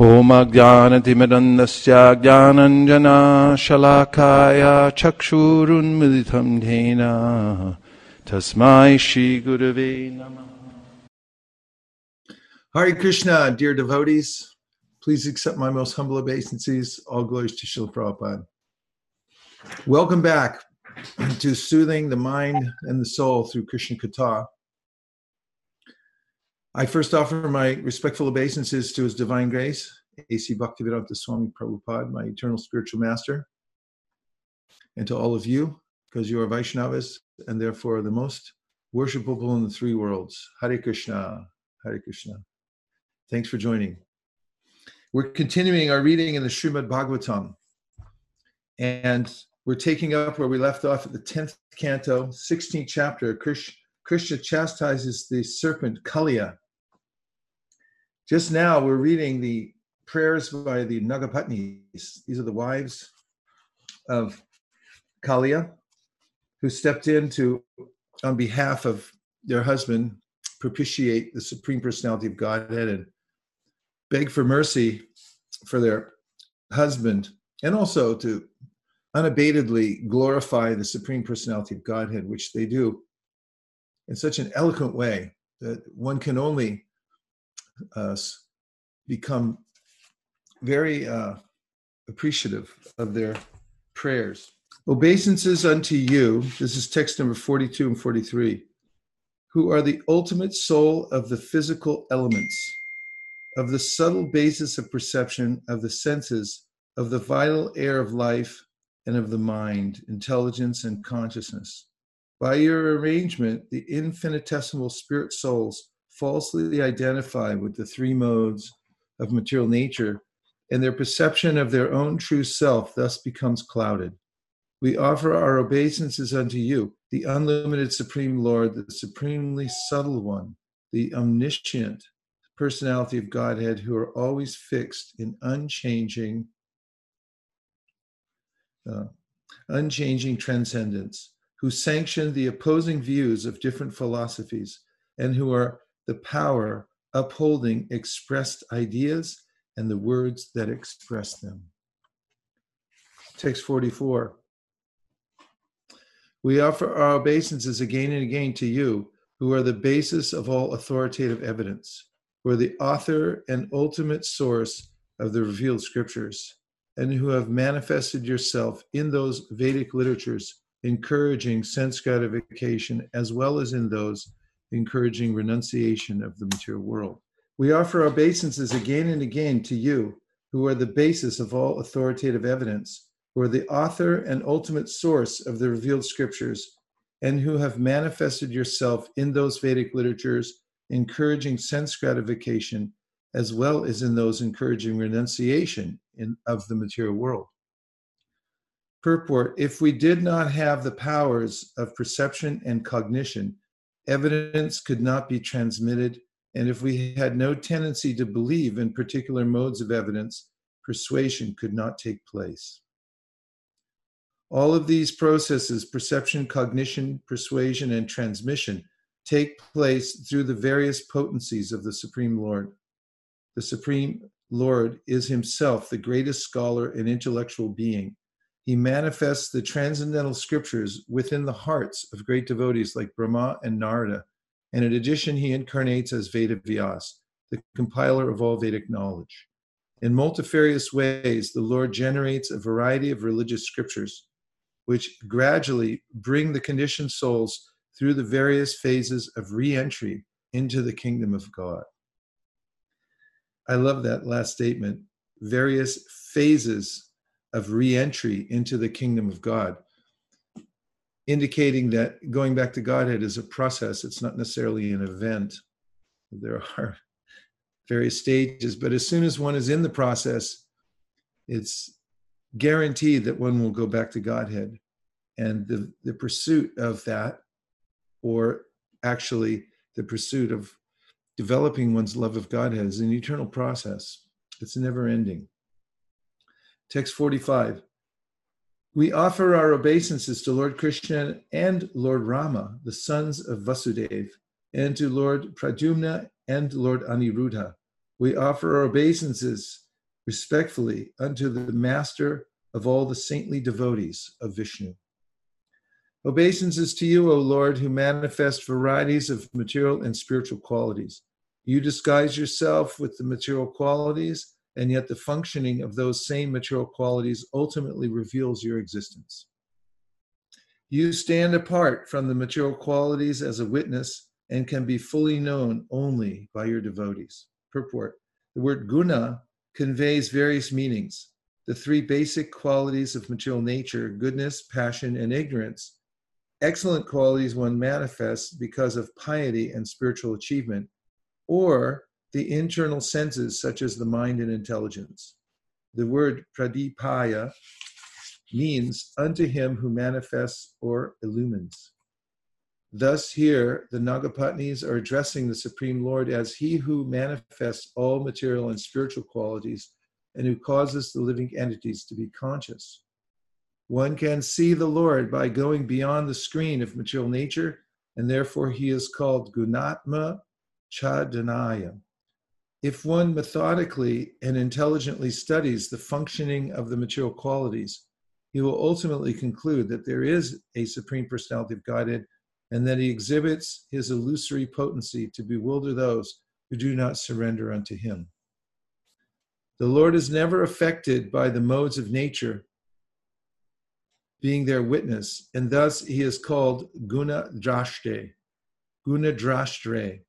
होमज्ञानतिमिरन्दस्य ज्ञानञ्जनाशलाकाय चक्षूरुन्मिलितं then तस्मै श्रीगुरवे नमः Hare Krishna, dear devotees, please accept my most humble obeisances. All glories to Srila Prabhupada. Welcome back to Soothing the Mind and the Soul through Krishna Katha. I first offer my respectful obeisances to His Divine Grace, A.C. Bhaktivedanta Swami Prabhupada, my eternal spiritual master, and to all of you, because you are Vaishnavas and therefore the most worshipable in the three worlds. Hare Krishna, Hare Krishna. Thanks for joining. We're continuing our reading in the Srimad Bhagavatam, and we're taking up where we left off at the 10th canto, 16th chapter. Krish, Krishna chastises the serpent Kaliya. Just now, we're reading the prayers by the Nagapatnis. These are the wives of Kaliya who stepped in to, on behalf of their husband, propitiate the Supreme Personality of Godhead and beg for mercy for their husband and also to unabatedly glorify the Supreme Personality of Godhead, which they do in such an eloquent way that one can only uh, become very uh, appreciative of their prayers. Obeisances unto you, this is text number 42 and 43, who are the ultimate soul of the physical elements of the subtle basis of perception of the senses, of the vital air of life, and of the mind, intelligence, and consciousness. By your arrangement, the infinitesimal spirit souls falsely identify with the three modes of material nature, and their perception of their own true self thus becomes clouded. We offer our obeisances unto you, the unlimited Supreme Lord, the supremely subtle one, the omniscient, personality of Godhead who are always fixed in unchanging, uh, unchanging transcendence, who sanction the opposing views of different philosophies, and who are the power upholding expressed ideas and the words that express them. Text 44. We offer our obeisances again and again to you, who are the basis of all authoritative evidence who are the author and ultimate source of the revealed scriptures, and who have manifested yourself in those Vedic literatures, encouraging sense gratification as well as in those encouraging renunciation of the material world. We offer our obeisances again and again to you, who are the basis of all authoritative evidence, who are the author and ultimate source of the revealed scriptures, and who have manifested yourself in those Vedic literatures encouraging sense gratification as well as in those encouraging renunciation in, of the material world. Purport If we did not have the powers of perception and cognition, evidence could not be transmitted, and if we had no tendency to believe in particular modes of evidence, persuasion could not take place. All of these processes perception, cognition, persuasion, and transmission take place through the various potencies of the Supreme Lord. The Supreme Lord is himself the greatest scholar and intellectual being. He manifests the transcendental scriptures within the hearts of great devotees like Brahma and Narada. And in addition, he incarnates as Veda Vyas, the compiler of all Vedic knowledge. In multifarious ways, the Lord generates a variety of religious scriptures, which gradually bring the conditioned souls through the various phases of re entry into the kingdom of God. I love that last statement various phases of re entry into the kingdom of God, indicating that going back to Godhead is a process, it's not necessarily an event. There are various stages, but as soon as one is in the process, it's guaranteed that one will go back to Godhead. And the, the pursuit of that or actually the pursuit of developing one's love of Godhead is an eternal process. It's never ending. Text 45. We offer our obeisances to Lord Krishna and Lord Rama, the sons of Vasudeva, and to Lord Pradyumna and Lord Aniruddha. We offer our obeisances respectfully unto the master of all the saintly devotees of Vishnu. Obeisances to you, O Lord, who manifest varieties of material and spiritual qualities. You disguise yourself with the material qualities, and yet the functioning of those same material qualities ultimately reveals your existence. You stand apart from the material qualities as a witness and can be fully known only by your devotees. Purport The word guna conveys various meanings. The three basic qualities of material nature goodness, passion, and ignorance excellent qualities one manifests because of piety and spiritual achievement, or the internal senses such as the mind and intelligence. The word pradipaya means unto him who manifests or illumines. Thus, here the Nagapatnis are addressing the Supreme Lord as he who manifests all material and spiritual qualities and who causes the living entities to be conscious. One can see the Lord by going beyond the screen of material nature, and therefore he is called Gunatma Chadanaya. If one methodically and intelligently studies the functioning of the material qualities, he will ultimately conclude that there is a Supreme Personality of Godhead and that he exhibits his illusory potency to bewilder those who do not surrender unto him. The Lord is never affected by the modes of nature being their witness, and thus he is called Guna Drashte, Guna Drashtre.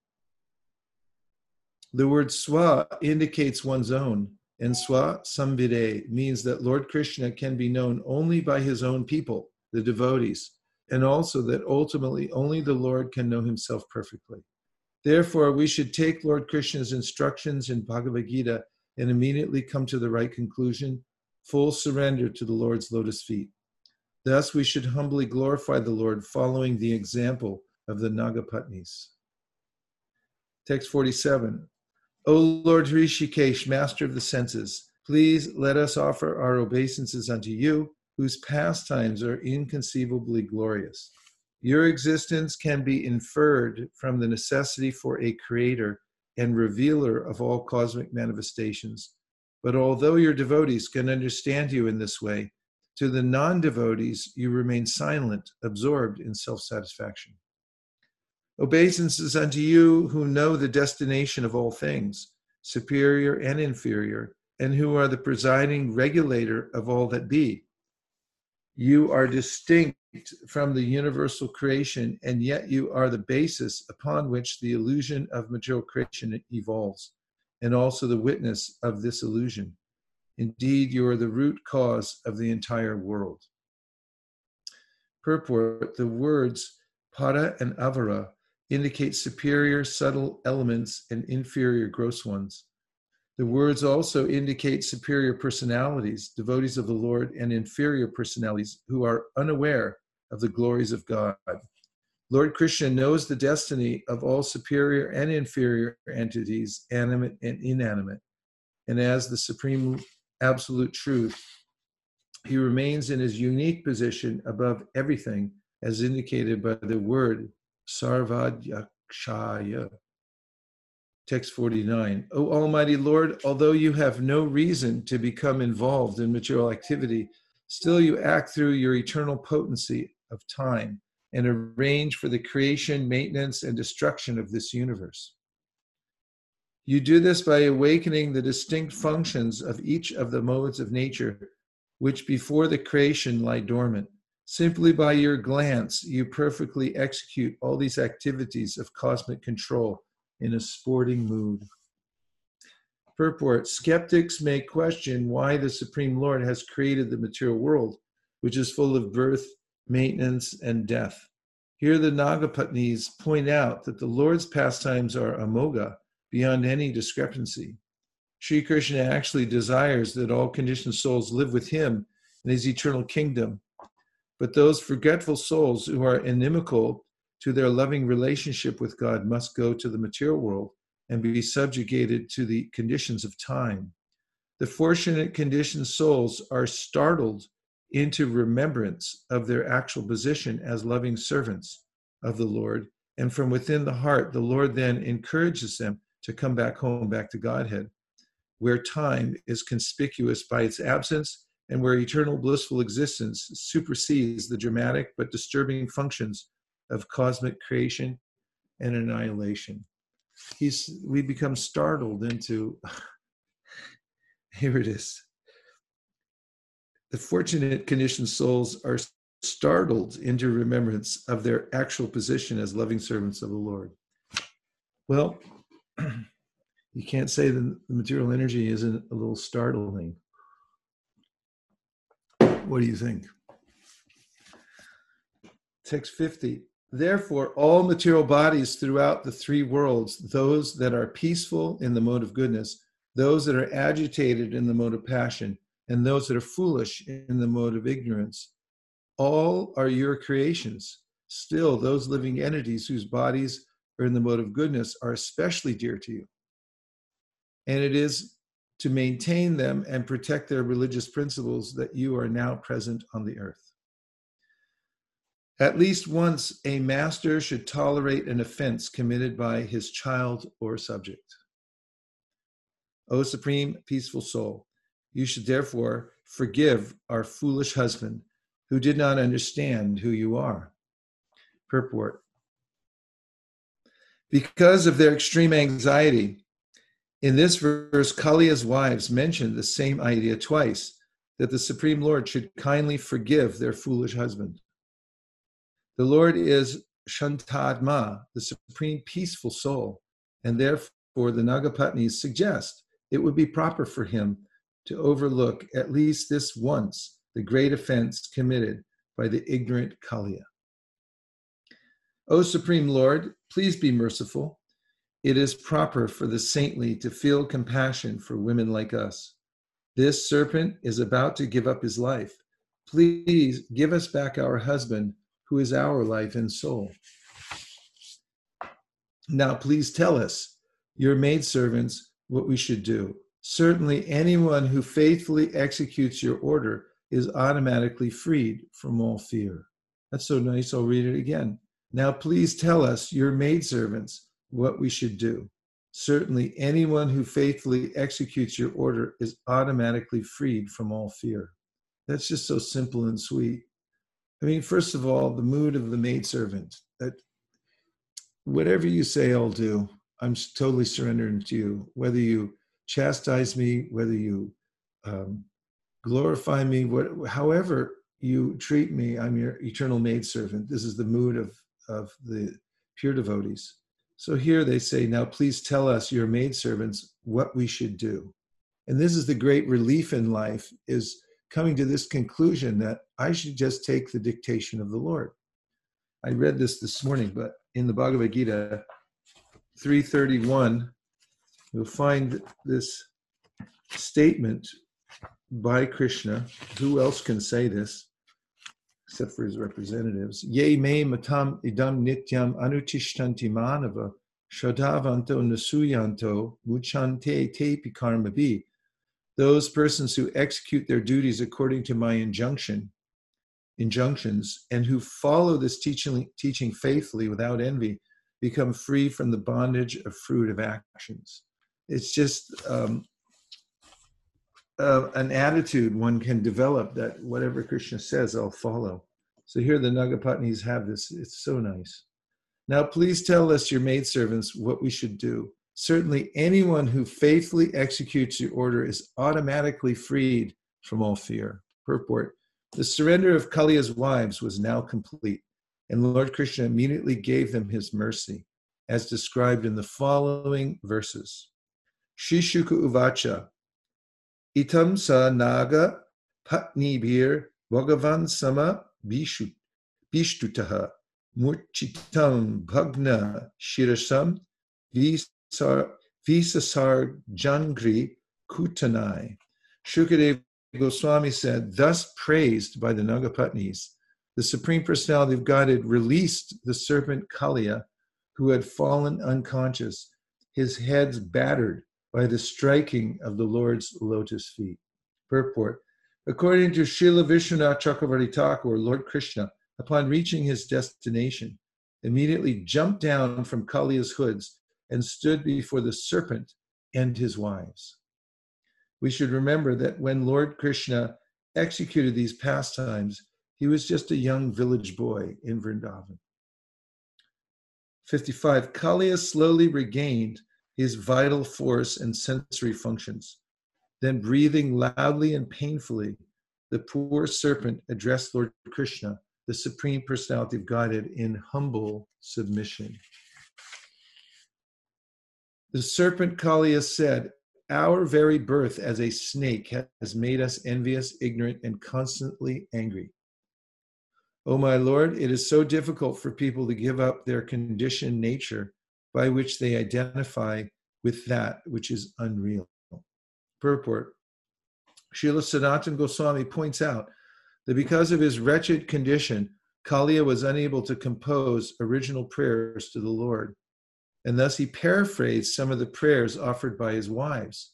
The word swa indicates one's own, and swa sambide means that Lord Krishna can be known only by his own people, the devotees, and also that ultimately only the Lord can know himself perfectly. Therefore, we should take Lord Krishna's instructions in Bhagavad Gita and immediately come to the right conclusion full surrender to the Lord's lotus feet. Thus, we should humbly glorify the Lord, following the example of the Nagapatnis. Text 47 O Lord Rishikesh, master of the senses, please let us offer our obeisances unto you, whose pastimes are inconceivably glorious. Your existence can be inferred from the necessity for a creator and revealer of all cosmic manifestations. But although your devotees can understand you in this way, to the non devotees, you remain silent, absorbed in self satisfaction. Obeisances unto you who know the destination of all things, superior and inferior, and who are the presiding regulator of all that be. You are distinct from the universal creation, and yet you are the basis upon which the illusion of material creation evolves, and also the witness of this illusion. Indeed, you are the root cause of the entire world. Purport The words para and avara indicate superior subtle elements and inferior gross ones. The words also indicate superior personalities, devotees of the Lord, and inferior personalities who are unaware of the glories of God. Lord Krishna knows the destiny of all superior and inferior entities, animate and inanimate. And as the supreme absolute truth, he remains in his unique position above everything, as indicated by the word Sarvadhyakshaya. Text 49. O Almighty Lord, although you have no reason to become involved in material activity, still you act through your eternal potency of time and arrange for the creation, maintenance, and destruction of this universe. You do this by awakening the distinct functions of each of the modes of nature, which before the creation lie dormant. Simply by your glance, you perfectly execute all these activities of cosmic control in a sporting mood. Purport Skeptics may question why the Supreme Lord has created the material world, which is full of birth, maintenance, and death. Here, the Nagapatnis point out that the Lord's pastimes are amogha, beyond any discrepancy. Sri Krishna actually desires that all conditioned souls live with him in his eternal kingdom. But those forgetful souls who are inimical to their loving relationship with God must go to the material world and be subjugated to the conditions of time. The fortunate conditioned souls are startled into remembrance of their actual position as loving servants of the Lord. And from within the heart, the Lord then encourages them to come back home, back to Godhead. where time is conspicuous by its absence and where eternal blissful existence supersedes the dramatic but disturbing functions of cosmic creation and annihilation. He's, we become startled into, here it is. The fortunate conditioned souls are startled into remembrance of their actual position as loving servants of the Lord. Well, you can't say that the material energy isn't a little startling. What do you think? Text 50. Therefore, all material bodies throughout the three worlds, those that are peaceful in the mode of goodness, those that are agitated in the mode of passion, and those that are foolish in the mode of ignorance, all are your creations. Still, those living entities whose bodies are in the mode of goodness are especially dear to you. And it is to maintain them and protect their religious principles that you are now present on the earth. At least once, a master should tolerate an offense committed by his child or subject. O supreme, peaceful soul, you should therefore forgive our foolish husband who did not understand who you are. Purport. Because of their extreme anxiety, in this verse, Kaliya's wives mentioned the same idea twice that the Supreme Lord should kindly forgive their foolish husband. The Lord is Shantatma, the supreme peaceful soul, and therefore the Nagapatnis suggest it would be proper for him to overlook at least this once the great offense committed by the ignorant Kaliya. O Supreme Lord, please be merciful. It is proper for the saintly to feel compassion for women like us. This serpent is about to give up his life. Please give us back our husband who is our life and soul. Now, please tell us, your maidservants, what we should do. Certainly, anyone who faithfully executes your order is automatically freed from all fear. That's so nice. I'll read it again. Now, please tell us, your maidservants, what we should do. Certainly, anyone who faithfully executes your order is automatically freed from all fear. That's just so simple and sweet. I mean, first of all, the mood of the maidservant that whatever you say, I'll do. I'm totally surrendering to you. Whether you chastise me, whether you um, glorify me, what, however you treat me, I'm your eternal maidservant. This is the mood of, of the pure devotees. So here they say, Now please tell us, your maidservants, what we should do. And this is the great relief in life is coming to this conclusion that I should just take the dictation of the Lord. I read this this morning, but in the Bhagavad Gita 331, you'll find this statement by Krishna. Who else can say this except for his representatives? Ye me matam idam nityam anutishtanti manava shadavanto nasuyanto muchante te pikarmabi those persons who execute their duties according to my injunction injunctions and who follow this teaching teaching faithfully without envy become free from the bondage of fruit of actions it's just um, uh, an attitude one can develop that whatever krishna says i'll follow. So here the nagapatnis have this. It's so nice. Now please tell us your maidservants what we should do. Certainly, anyone who faithfully executes your order is automatically freed from all fear. Purport. The surrender of Kaliya's wives was now complete, and Lord Krishna immediately gave them his mercy, as described in the following verses. Sri Shuka Uvacha Itam sa naga patnibir Bhagavan sama bishtutaha murchitam bhagna shirasam vis Visasar Jangri Kutanai. Shukadev Goswami said, thus praised by the Nagapatnis, the Supreme Personality of Godhead released the serpent Kaliya, who had fallen unconscious, his heads battered by the striking of the Lord's lotus feet. Purport According to Srila Vishwanath Chakravarti Thakur, Lord Krishna, upon reaching his destination, immediately jumped down from Kaliya's hoods and stood before the serpent and his wives. We should remember that when Lord Krishna executed these pastimes, he was just a young village boy in Vrindavan. 55. Kalia slowly regained his vital force and sensory functions. Then, breathing loudly and painfully, the poor serpent addressed Lord Krishna, the Supreme Personality of Godhead, in humble submission. The serpent Kalia said, Our very birth as a snake has made us envious, ignorant, and constantly angry. O my Lord, it is so difficult for people to give up their conditioned nature by which they identify with that which is unreal. Purport Srila Sanatan Goswami points out that because of his wretched condition, Kalia was unable to compose original prayers to the Lord, and thus he paraphrased some of the prayers offered by his wives.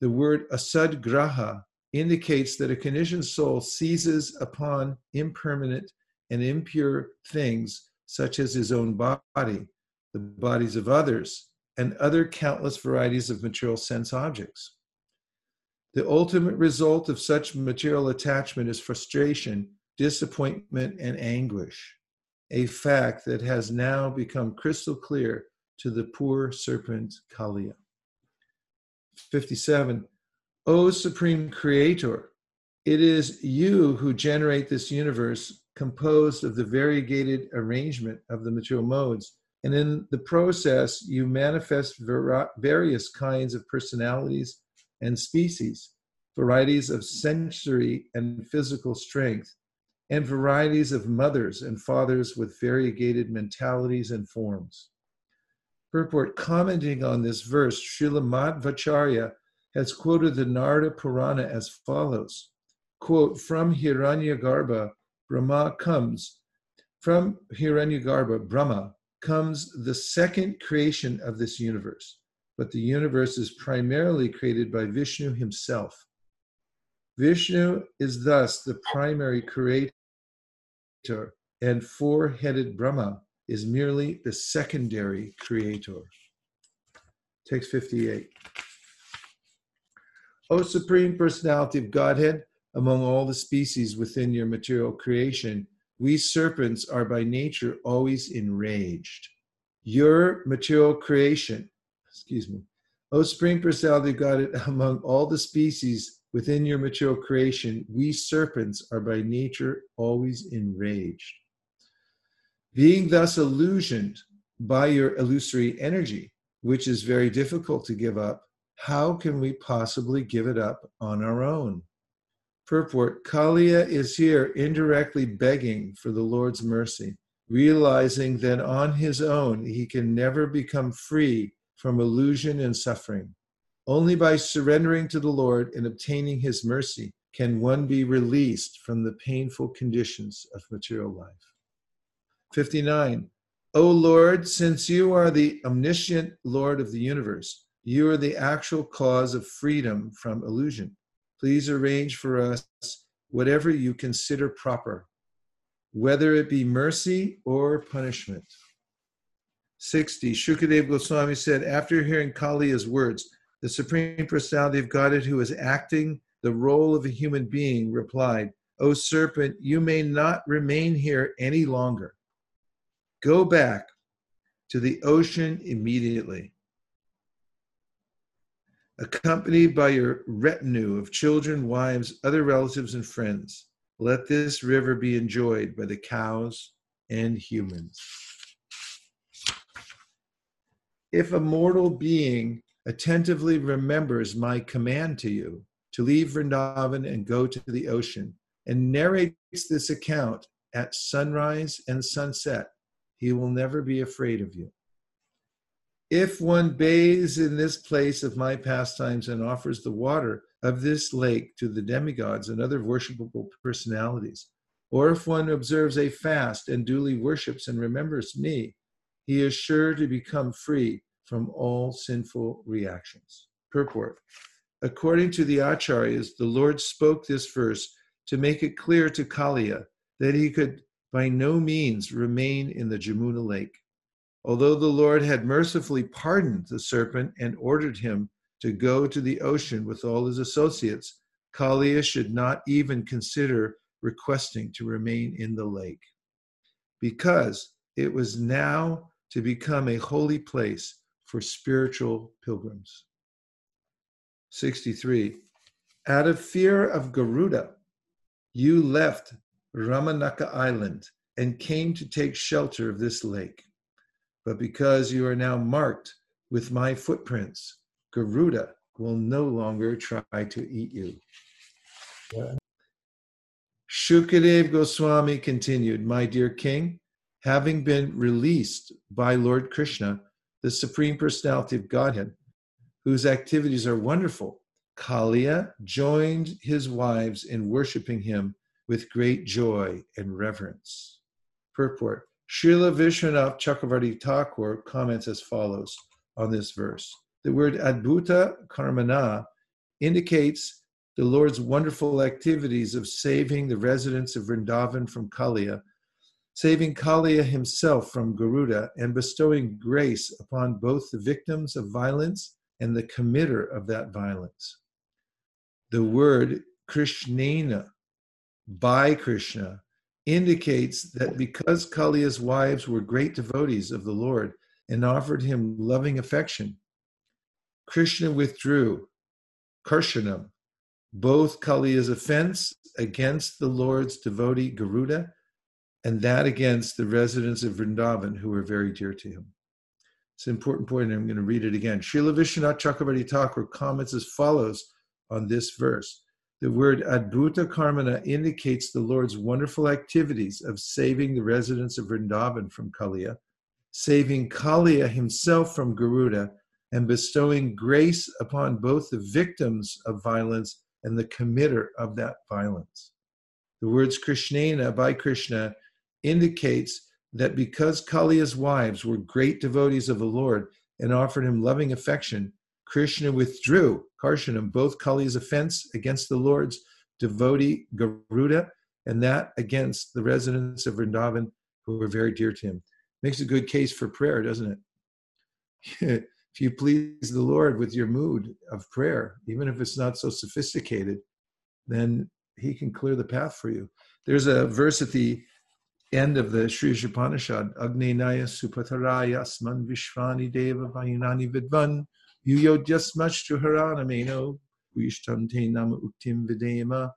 The word asad graha indicates that a conditioned soul seizes upon impermanent and impure things, such as his own body, the bodies of others, and other countless varieties of material sense objects. The ultimate result of such material attachment is frustration, disappointment, and anguish, a fact that has now become crystal clear to the poor serpent Kalia. 57. O Supreme Creator, it is you who generate this universe composed of the variegated arrangement of the material modes. And in the process, you manifest ver- various kinds of personalities and species, varieties of sensory and physical strength, and varieties of mothers and fathers with variegated mentalities and forms. Purport commenting on this verse, Srila Madhvacharya has quoted the Narada Purana as follows quote, From Hiranyagarbha, Brahma comes, from Hiranyagarbha, Brahma comes the second creation of this universe, but the universe is primarily created by Vishnu himself. Vishnu is thus the primary creator, and four headed Brahma is merely the secondary creator. Text 58. O Supreme Personality of Godhead, among all the species within your material creation, we serpents are by nature always enraged. Your material creation, excuse me, O Supreme Personality of Godhead, among all the species within your material creation, we serpents are by nature always enraged. Being thus illusioned by your illusory energy, which is very difficult to give up, how can we possibly give it up on our own? Purport Kalia is here indirectly begging for the Lord's mercy, realizing that on his own he can never become free from illusion and suffering. Only by surrendering to the Lord and obtaining his mercy can one be released from the painful conditions of material life. 59. O Lord, since you are the omniscient Lord of the universe, you are the actual cause of freedom from illusion. Please arrange for us whatever you consider proper, whether it be mercy or punishment. 60. Shukadev Goswami said, after hearing Kaliya's words, the Supreme Personality of Godhead, who is acting the role of a human being, replied, O serpent, you may not remain here any longer. Go back to the ocean immediately accompanied by your retinue of children, wives, other relatives, and friends. Let this river be enjoyed by the cows and humans. If a mortal being attentively remembers my command to you to leave Vrindavan and go to the ocean, and narrates this account at sunrise and sunset, he will never be afraid of you. If one bathes in this place of my pastimes and offers the water of this lake to the demigods and other worshipable personalities, or if one observes a fast and duly worships and remembers me, he is sure to become free from all sinful reactions. Purport. According to the Acharyas, the Lord spoke this verse to make it clear to Kaliya that he could by no means remain in the Jamuna lake. Although the Lord had mercifully pardoned the serpent and ordered him to go to the ocean with all his associates, Kalia should not even consider requesting to remain in the lake, because it was now to become a holy place for spiritual pilgrims. 63. Out of fear of Garuda, you left Ramanaka Island and came to take shelter of this lake. But because you are now marked with my footprints, Garuda will no longer try to eat you. Shukadev Goswami continued, My dear king, having been released by Lord Krishna, the Supreme Personality of Godhead, whose activities are wonderful, Kalia joined his wives in worshiping him with great joy and reverence. Purport Srila Vishwanath Chakravarti Thakur comments as follows on this verse. The word Adbhuta Karmana indicates the Lord's wonderful activities of saving the residents of Vrindavan from Kaliya, saving Kaliya himself from Garuda, and bestowing grace upon both the victims of violence and the committer of that violence. The word Krishnena, by Krishna, indicates that because Kalia's wives were great devotees of the Lord and offered him loving affection, Krishna withdrew Karshanam, both Kalia's offense against the Lord's devotee Garuda and that against the residents of Vrindavan who were very dear to him. It's an important point, and I'm going to read it again. Srila Vishwanath Chakravarti Thakur comments as follows on this verse. The word Adbhuta Karmana indicates the Lord's wonderful activities of saving the residents of Vrindavan from Kaliya, saving Kaliya himself from Garuda, and bestowing grace upon both the victims of violence and the committer of that violence. The words Krishnena by Krishna indicates that because Kaliya's wives were great devotees of the Lord and offered him loving affection, Krishna withdrew Karshanam, both Kali's offense against the Lord's devotee Garuda and that against the residents of Vrindavan who were very dear to him. Makes a good case for prayer, doesn't it? if you please the Lord with your mood of prayer, even if it's not so sophisticated, then He can clear the path for you. There's a verse at the end of the Sri Upanishad, Naya Supataraya Asman Vishvani Deva Vayinani Vidvan Yuyodyasmashtu Haranameno Vishtamte Nama Uktim.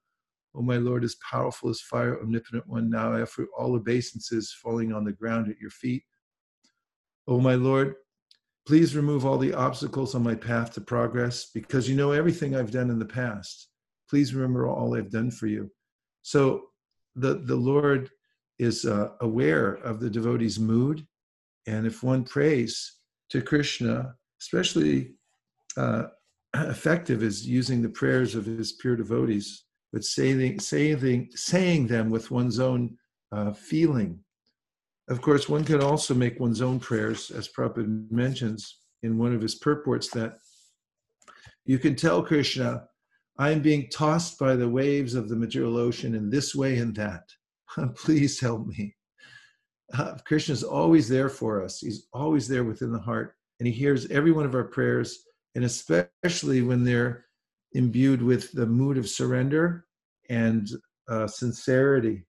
O my Lord, as powerful as fire, omnipotent one, now I offer all obeisances falling on the ground at your feet. O my Lord, Please remove all the obstacles on my path to progress because you know everything I've done in the past. Please remember all I've done for you. So the, the Lord is uh, aware of the devotee's mood. And if one prays to Krishna, especially uh, effective is using the prayers of his pure devotees, but saying, saying, saying them with one's own uh, feeling of course, one can also make one's own prayers, as Prabhupada mentions in one of his purports, that you can tell Krishna, I am being tossed by the waves of the material ocean in this way and that. Please help me. Uh, Krishna is always there for us. He's always there within the heart, and he hears every one of our prayers, and especially when they're imbued with the mood of surrender and uh, sincerity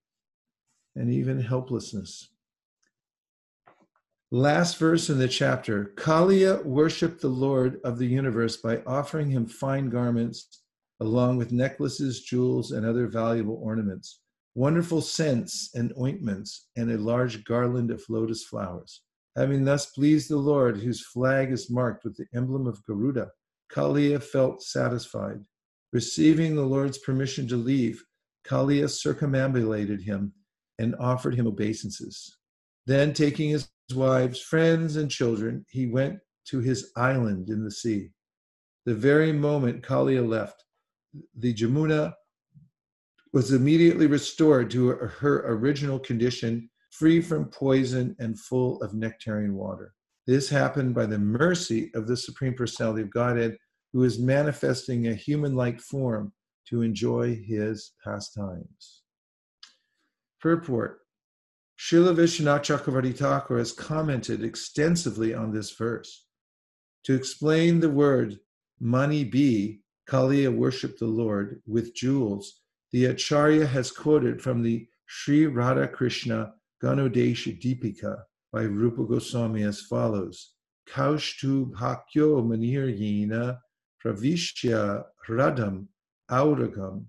and even helplessness. Last verse in the chapter Kalia worshiped the Lord of the universe by offering him fine garments, along with necklaces, jewels, and other valuable ornaments, wonderful scents and ointments, and a large garland of lotus flowers. Having thus pleased the Lord, whose flag is marked with the emblem of Garuda, Kalia felt satisfied. Receiving the Lord's permission to leave, Kalia circumambulated him and offered him obeisances. Then, taking his wives, friends, and children, he went to his island in the sea. The very moment Kalia left, the Jamuna was immediately restored to her original condition, free from poison and full of nectarian water. This happened by the mercy of the Supreme Personality of Godhead, who is manifesting a human like form to enjoy his pastimes. Purport Srila Vishwanath Chakravarti Thakur has commented extensively on this verse. To explain the word Mani B, Kaliya worshiped the Lord with jewels, the Acharya has quoted from the Sri Radha Krishna Ganodesha Deepika by Rupa Goswami as follows Kaushtu Bhakyo Maniryena Pravishya Radham Auragam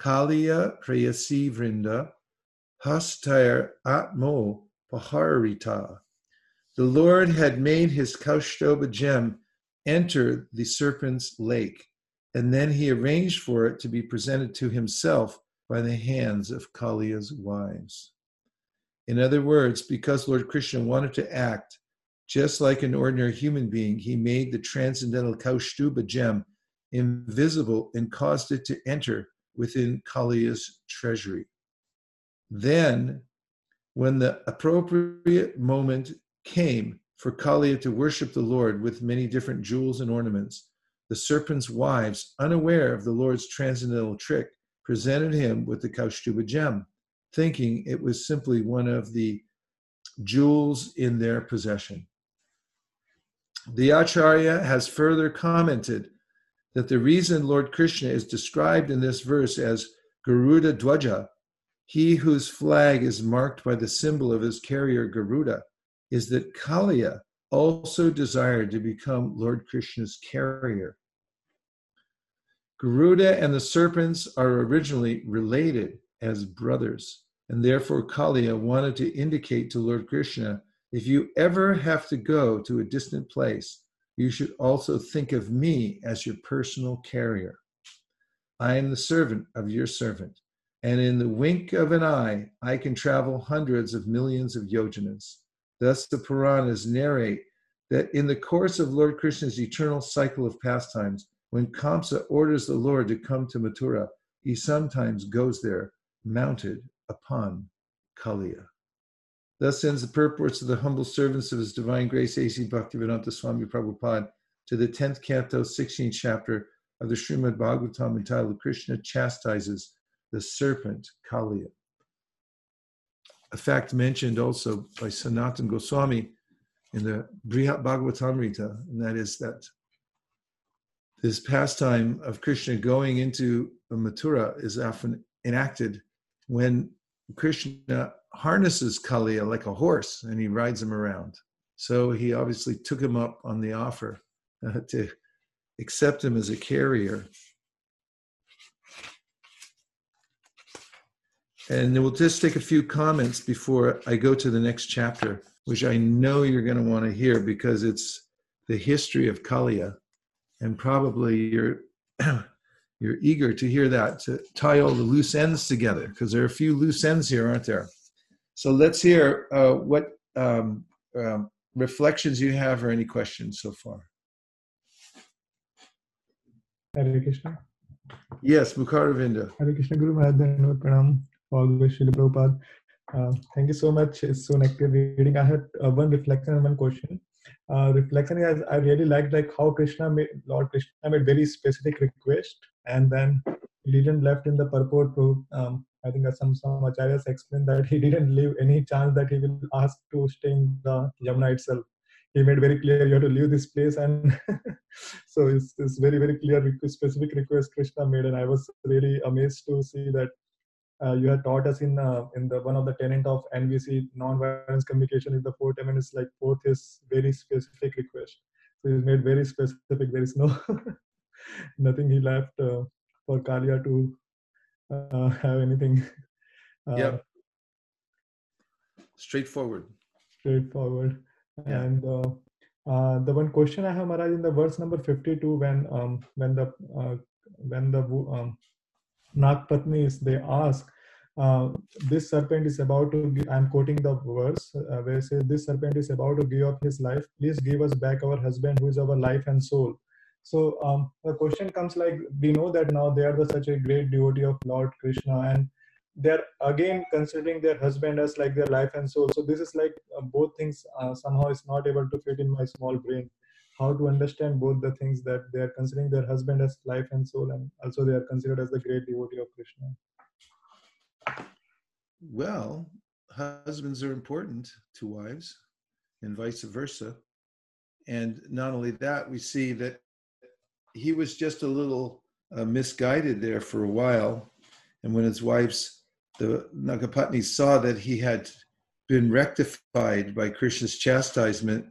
Kaliya Prayasi Vrinda Hastair Atmo Paharita. The Lord had made his Kaushtuba gem enter the serpent's lake, and then he arranged for it to be presented to himself by the hands of Kaliya's wives. In other words, because Lord Krishna wanted to act just like an ordinary human being, he made the transcendental Kaushtuba gem invisible and caused it to enter within Kaliya's treasury. Then, when the appropriate moment came for Kaliya to worship the Lord with many different jewels and ornaments, the serpent's wives, unaware of the Lord's transcendental trick, presented him with the Kaushtuba gem, thinking it was simply one of the jewels in their possession. The Acharya has further commented that the reason Lord Krishna is described in this verse as Garuda Dwaja, he whose flag is marked by the symbol of his carrier Garuda, is that Kaliya also desired to become Lord Krishna's carrier. Garuda and the serpents are originally related as brothers, and therefore Kaliya wanted to indicate to Lord Krishna if you ever have to go to a distant place, you should also think of me as your personal carrier. I am the servant of your servant, and in the wink of an eye, I can travel hundreds of millions of yojanas. Thus, the Puranas narrate that in the course of Lord Krishna's eternal cycle of pastimes, when Kamsa orders the Lord to come to Mathura, he sometimes goes there mounted upon Kaliya. Thus ends the purports of the humble servants of His Divine Grace A.C. Bhaktivedanta Swami Prabhupada to the 10th canto, 16th chapter of the Srimad Bhagavatam entitled Krishna Chastises the Serpent Kaliya. A fact mentioned also by Sanatan Goswami in the Brihat Bhagavatamrita, and that is that this pastime of Krishna going into a Mathura is often enacted when Krishna harnesses Kaliya like a horse and he rides him around. So he obviously took him up on the offer uh, to accept him as a carrier. And we'll just take a few comments before I go to the next chapter, which I know you're going to want to hear because it's the history of Kaliya. And probably you're you're eager to hear that, to tie all the loose ends together, because there are a few loose ends here, aren't there? So let's hear uh, what um, um, reflections you have or any questions so far. Hare Krishna. Yes, Mukharavinda. Hare Krishna Guru Maharaj Dhanavad Pranam. Always Srila Prabhupada. Uh, thank you so much. It's so active reading. I had uh, one reflection and one question. Uh, reflection is I really liked like how Krishna made Lord Krishna made very specific request and then he didn't left in the purport to um, I think some some acharyas explained that he didn't leave any chance that he will ask to stay in the Yamuna itself. He made very clear you have to leave this place, and so it's, it's very very clear specific request Krishna made, and I was really amazed to see that uh, you had taught us in uh, in the one of the tenant of NVC non-violence communication is the fourth element is like fourth is very specific request. So he's made very specific. There is no nothing he left uh, for Kaliya to uh, have anything. Uh, yeah. Straightforward. Straightforward. Yeah. And uh, uh, the one question I have, Maharaj, in the verse number fifty-two, when um, when the uh, when the um, Nagpatnis they ask, uh, this serpent is about to. Give, I'm quoting the verse uh, where it says, "This serpent is about to give up his life. Please give us back our husband, who is our life and soul." So um, the question comes like we know that now they are the, such a great devotee of Lord Krishna, and they're again considering their husband as like their life and soul. So this is like uh, both things uh, somehow is not able to fit in my small brain. How to understand both the things that they are considering their husband as life and soul, and also they are considered as the great devotee of Krishna. Well, husbands are important to wives, and vice versa. And not only that, we see that he was just a little uh, misguided there for a while. And when his wives, the Nagapatnis, saw that he had been rectified by Krishna's chastisement,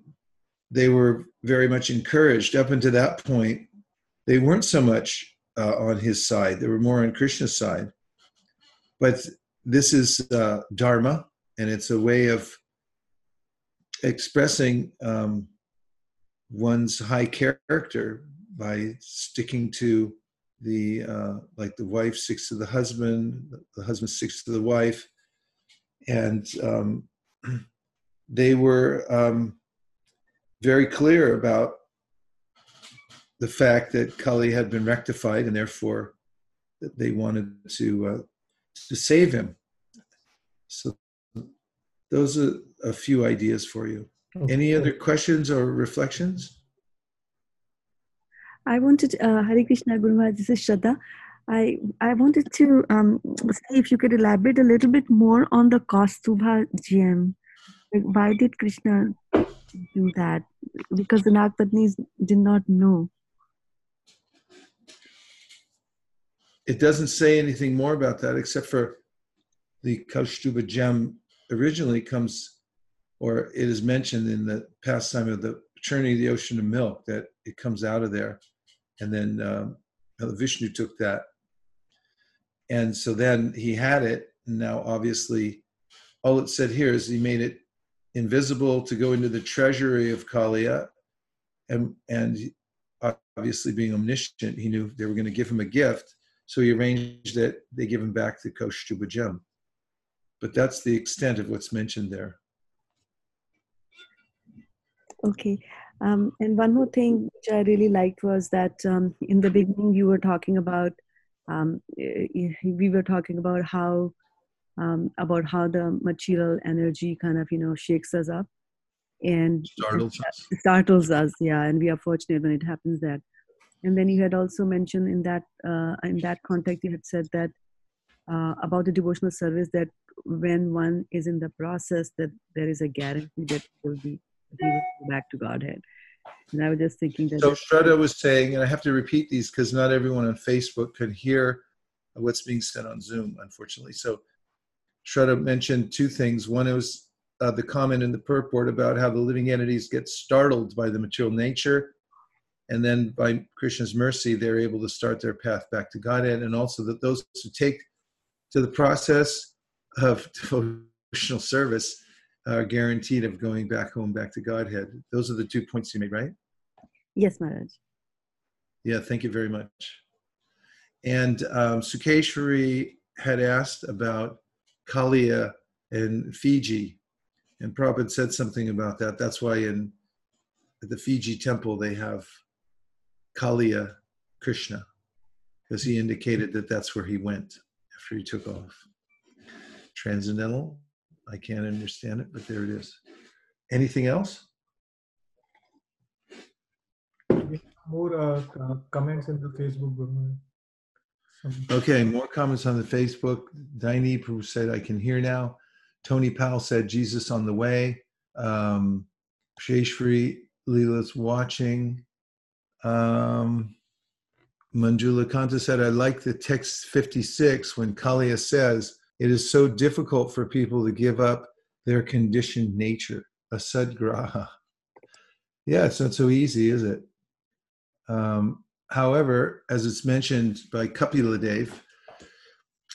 they were very much encouraged. Up until that point, they weren't so much uh, on his side, they were more on Krishna's side. But this is uh, Dharma, and it's a way of expressing um, one's high character by sticking to the uh, like the wife sticks to the husband, the husband sticks to the wife, and um, they were um, very clear about the fact that Kali had been rectified, and therefore that they wanted to uh, to save him. So those are a few ideas for you. Okay. Any other questions or reflections? I wanted, uh, Hare Krishna Guru Maharaj, this is Shraddha. I, I wanted to um, say if you could elaborate a little bit more on the Kaustubha gem. Like why did Krishna do that? Because the Nagpatnis did not know. It doesn't say anything more about that except for the Kaustubha gem originally comes, or it is mentioned in the pastime of the churning of the ocean of milk that it comes out of there and then um, Vishnu took that, and so then he had it. And now, obviously, all it said here is he made it invisible to go into the treasury of Kaliya, and and obviously being omniscient, he knew they were going to give him a gift, so he arranged that they give him back the Kaustubha gem. But that's the extent of what's mentioned there. Okay. Um, and one more thing which I really liked was that um, in the beginning you were talking about um, we were talking about how um, about how the material energy kind of you know shakes us up and startles us. startles us yeah and we are fortunate when it happens that and then you had also mentioned in that uh, in that context you had said that uh, about the devotional service that when one is in the process that there is a guarantee that will be he will go back to Godhead. And I was just thinking that. So Shraddha was saying, and I have to repeat these because not everyone on Facebook could hear what's being said on Zoom, unfortunately. So Shraddha mentioned two things. One was uh, the comment in the purport about how the living entities get startled by the material nature. And then by Krishna's mercy, they're able to start their path back to Godhead. And also that those who take to the process of devotional service are guaranteed of going back home, back to Godhead. Those are the two points you made, right? Yes, Maharaj. Yeah, thank you very much. And um, Sukeshwari had asked about Kaliya and Fiji, and Prabhupada said something about that. That's why in the Fiji temple they have Kaliya Krishna, because he indicated that that's where he went after he took off. Transcendental I can't understand it, but there it is. Anything else? More uh, comments in the Facebook group. Okay, more comments on the Facebook. Daini who said, I can hear now. Tony Powell said, Jesus on the way. Um, Sheshri Leela's watching. Um, Manjula Kanta said, I like the text 56 when Kaliya says, it is so difficult for people to give up their conditioned nature, asadgraha. Yeah, it's not so easy, is it? Um, however, as it's mentioned by Kapila Dev,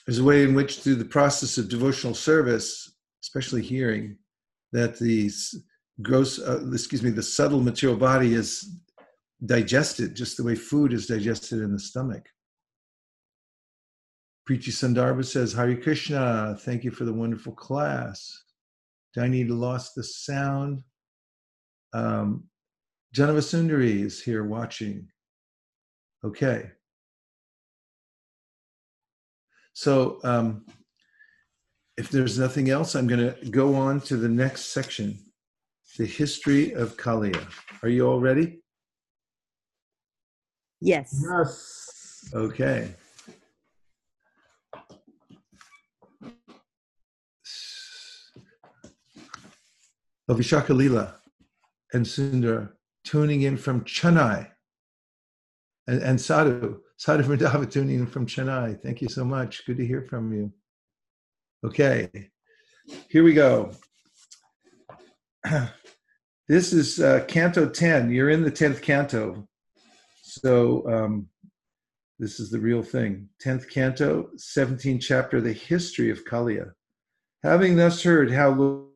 there's a way in which, through the process of devotional service, especially hearing, that the gross, uh, excuse me, the subtle material body is digested just the way food is digested in the stomach. Preeti Sandarbha says, Hari Krishna, thank you for the wonderful class. Daini lost the sound. Um, Janavasundari is here watching. Okay. So um, if there's nothing else, I'm going to go on to the next section the history of Kaliya. Are you all ready? Yes. Yes. Okay. Of Vishaka Lila and Sundar tuning in from Chennai. And, and Sadhu, Sadhu Vrindavan tuning in from Chennai. Thank you so much. Good to hear from you. Okay, here we go. This is uh, Canto 10. You're in the 10th canto. So um, this is the real thing. 10th canto, 17th chapter, the history of Kaliya. Having thus heard how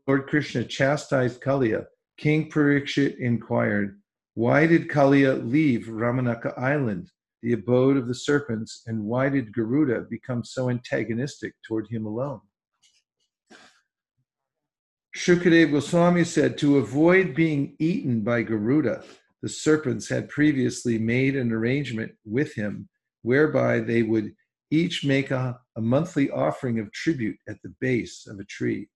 Lord Krishna chastised Kaliya, King Parikshit inquired, Why did Kaliya leave Ramanaka Island, the abode of the serpents, and why did Garuda become so antagonistic toward him alone? Shukadeva Goswami said to avoid being eaten by Garuda, the serpents had previously made an arrangement with him whereby they would each make a, a, monthly offering of tribute at the base of a tree.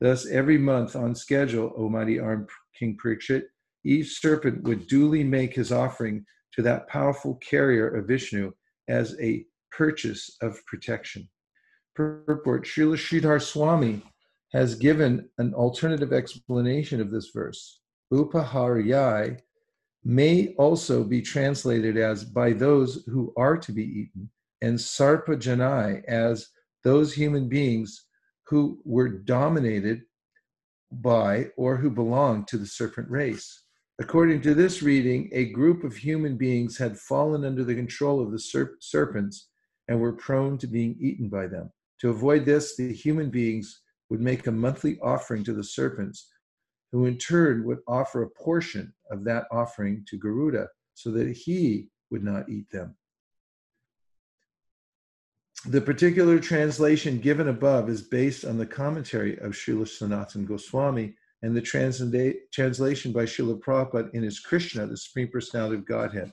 Thus, every month on schedule, O mighty armed King Parikshit, each serpent would duly make his offering to that powerful carrier of Vishnu as a purchase of protection. Purport Srila Sridhar Swami has given an alternative explanation of this verse. Upaharyai may also be translated as by those who are to be eaten, and Sarpa sarpajanai as those human beings who were dominated by or who belonged to the serpent race. According to this reading, a group of human beings had fallen under the control of the serp- serpents and were prone to being eaten by them. To avoid this, the human beings would make a monthly offering to the serpents, who in turn would offer a portion of that offering to Garuda so that he would not eat them. The particular translation given above is based on the commentary of Srila Sanatan Goswami and the transla- translation by Srila Prabhupada in his Krishna, the Supreme Personality of Godhead.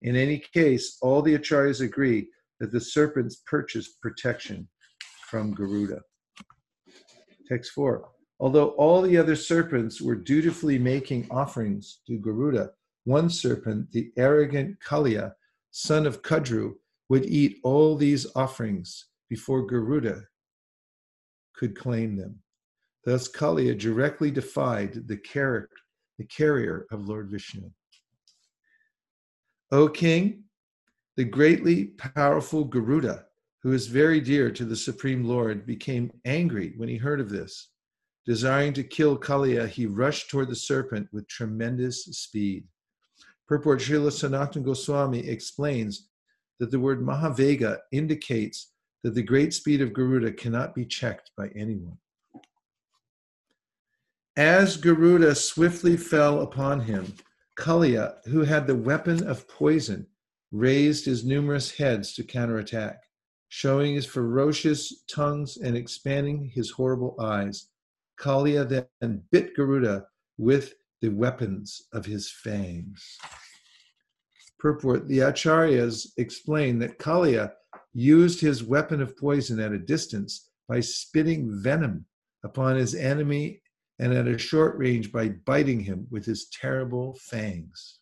In any case, all the acharyas agree that the serpents purchased protection from Garuda. Text 4. Although all the other serpents were dutifully making offerings to Garuda, one serpent, the arrogant Kaliya, son of Kadru, would eat all these offerings before Garuda could claim them. Thus, Kaliya directly defied the, character, the carrier of Lord Vishnu. O king, the greatly powerful Garuda who is very dear to the Supreme Lord, became angry when he heard of this. Desiring to kill Kaliya, he rushed toward the serpent with tremendous speed. Purport Srila Sanatana Goswami explains that the word Mahavega indicates that the great speed of Garuda cannot be checked by anyone. As Garuda swiftly fell upon him, Kaliya, who had the weapon of poison, raised his numerous heads to counterattack showing his ferocious tongues and expanding his horrible eyes. Kaliya then bit Garuda with the weapons of his fangs. Purport The Acharyas explain that Kaliya used his weapon of poison at a distance by spitting venom upon his enemy and at a short range by biting him with his terrible fangs.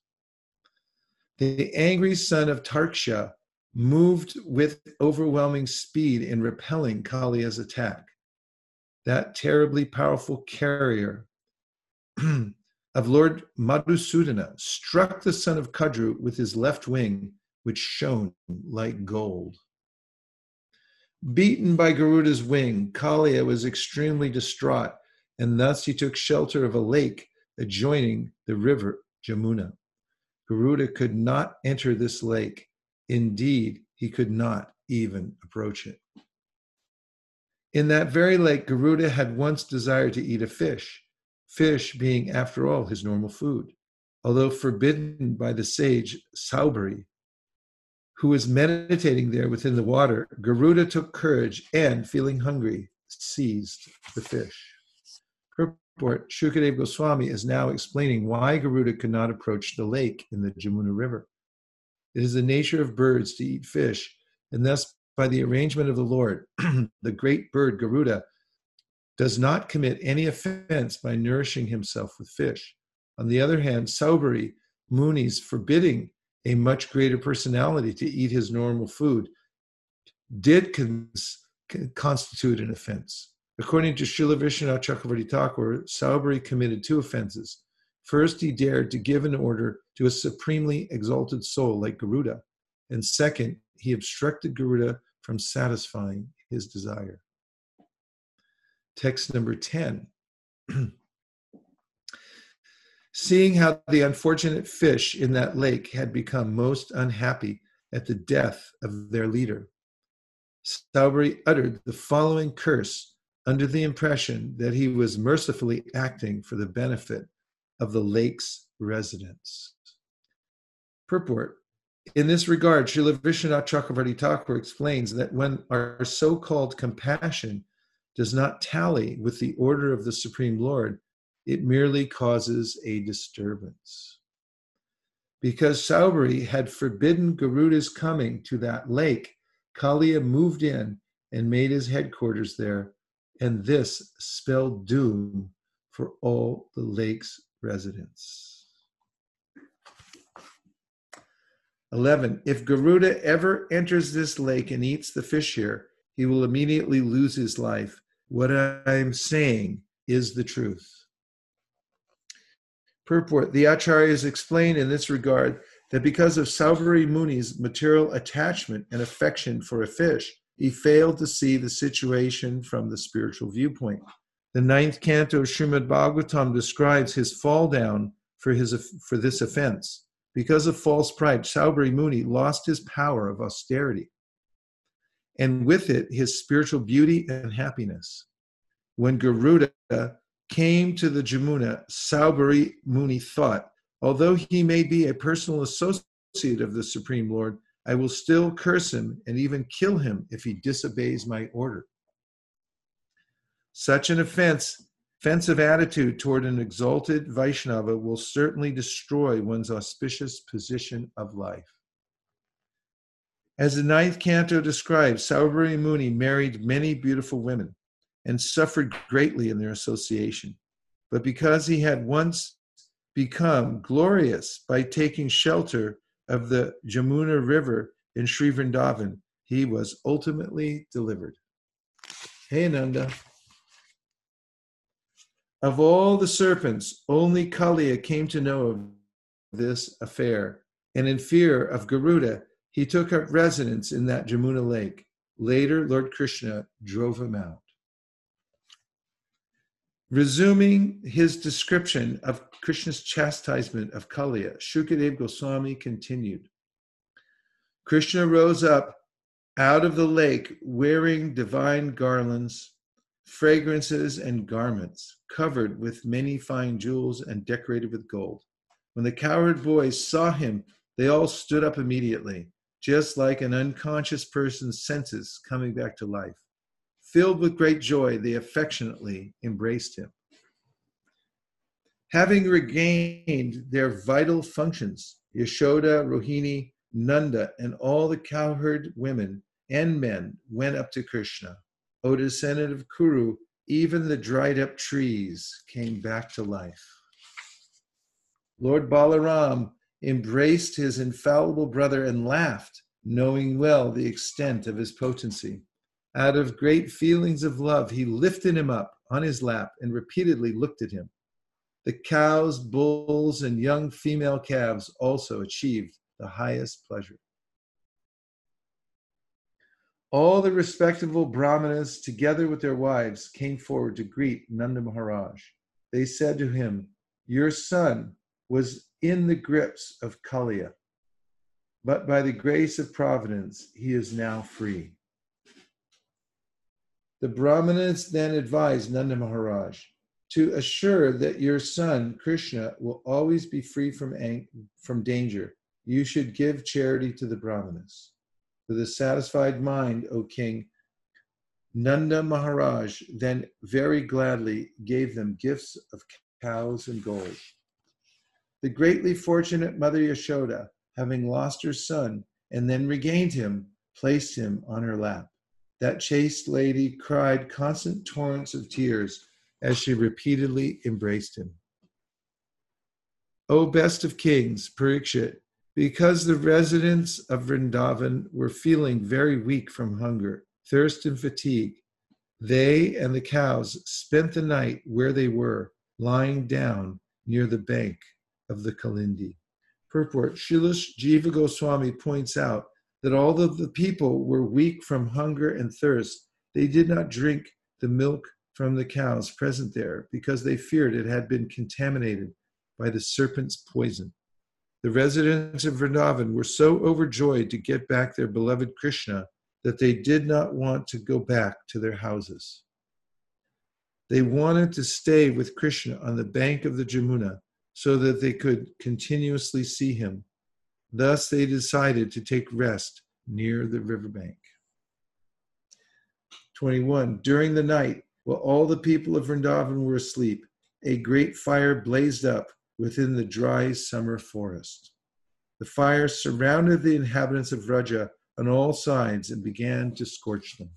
The angry son of Tarksha moved with overwhelming speed in repelling Kaliya's attack. That terribly powerful carrier of Lord Madhusudana struck the son of Kadru with his left wing, which shone like gold. Beaten by Garuda's wing, Kaliya was extremely distraught, and thus he took shelter of a lake adjoining the river Jamuna. Garuda could not enter this lake Indeed, he could not even approach it. In that very lake, Garuda had once desired to eat a fish, fish being, after all, his normal food. Although forbidden by the sage Saubhari, who was meditating there within the water, Garuda took courage and, feeling hungry, seized the fish. Purport Shukadev Goswami is now explaining why Garuda could not approach the lake in the Jamuna River. It is the nature of birds to eat fish, and thus, by the arrangement of the Lord, the great bird Garuda does not commit any offense by nourishing himself with fish. On the other hand, Saubhari, Muni's forbidding a much greater personality to eat his normal food, did cons- constitute an offense. According to Srila Vishwanath Chakravarti Thakur, Saubhari committed two offenses. First, he dared to give an order to a supremely exalted soul like Garuda. And second, he obstructed Garuda from satisfying his desire. Text number 10. Seeing how the unfortunate fish in that lake had become most unhappy at the death of their leader, Saubhari uttered the following curse under the impression that he was mercifully acting for the benefit of the lake's residents. Purport in this regard, Srila Vishwanath Chakravarti Thakur explains that when our so called compassion does not tally with the order of the Supreme Lord, it merely causes a disturbance. Because Saubhari had forbidden Garuda's coming to that lake, Kaliya moved in and made his headquarters there, and this spelled doom for all the lake's residents. 11. If Garuda ever enters this lake and eats the fish here, he will immediately lose his life. What I'm saying is the truth. Purport The Acharyas explain in this regard that because of Saubhari Muni's material attachment and affection for a fish, he failed to see the situation from the spiritual viewpoint. The ninth canto of Srimad Bhagavatam describes his fall down for, his, for this offense. Because of false pride, Saubhari Muni lost his power of austerity, and with it, his spiritual beauty and happiness. When Garuda came to the Jamuna, Saubhari Muni thought, although he may be a personal associate of the Supreme Lord, I will still curse him and even kill him if he disobeys my order. Such an offense, offensive attitude toward an exalted Vaishnava will certainly destroy one's auspicious position of life. As the ninth canto describes, Saubhari Muni married many beautiful women and suffered greatly in their association. But because he had once become glorious by taking shelter of the Jamuna River in Sri Vrindavan, he was ultimately delivered. Hey. Of all the serpents, only Kaliya came to know of this affair, and in fear of Garuda, he took up residence in that Jamuna lake. Later, Lord Krishna drove him out. Resuming his description of Krishna's chastisement of Kaliya, Shukadev Goswami continued Krishna rose up out of the lake wearing divine garlands, fragrances, and garments, covered with many fine jewels and decorated with gold. When the cowherd boys saw him, they all stood up immediately, just like an unconscious person's senses coming back to life. Filled with great joy, they affectionately embraced him. Having regained their vital functions, Yashoda, Rohini, Nanda, and all the cowherd women and men went up to Krishna. O descendant of Kuru, even the dried up trees came back to life. Lord Balaram embraced his infallible brother and laughed, knowing well the extent of his potency. Out of great feelings of love, he lifted him up on his lap and repeatedly looked at him. The cows, bulls, and young female calves also achieved the highest pleasure. All the respectable brahmanas, together with their wives, came forward to greet Nanda Maharaj. They said to him, Your son was in the grips of Kaliya, but by the grace of providence, he is now free. The Brahmanas then advised Nanda Maharaj to assure that your son, Krishna, will always be free from, ang- from danger. You should give charity to the Brahmanas. With a satisfied mind, O king, Nanda Maharaj then very gladly gave them gifts of cows and gold. The greatly fortunate Mother Yashoda, having lost her son and then regained him, placed him on her lap. That chaste lady cried constant torrents of tears as she repeatedly embraced him. O best of kings, Parikshit, because the residents of Vrindavan were feeling very weak from hunger, thirst, and fatigue, they and the cows spent the night where they were, lying down near the bank of the Kalindi. Purport Srila Jiva Goswami points out that although the people were weak from hunger and thirst, they did not drink the milk from the cows present there because they feared it had been contaminated by the serpent's poison. The residents of Vrindavan were so overjoyed to get back their beloved Krishna that they did not want to go back to their houses. They wanted to stay with Krishna on the bank of the Jamuna so that they could continuously see him. Thus, they decided to take rest near the riverbank. 21. During the night, while all the people of Vrindavan were asleep, a great fire blazed up within the dry summer forest. The fire surrounded the inhabitants of Vraja on all sides and began to scorch them.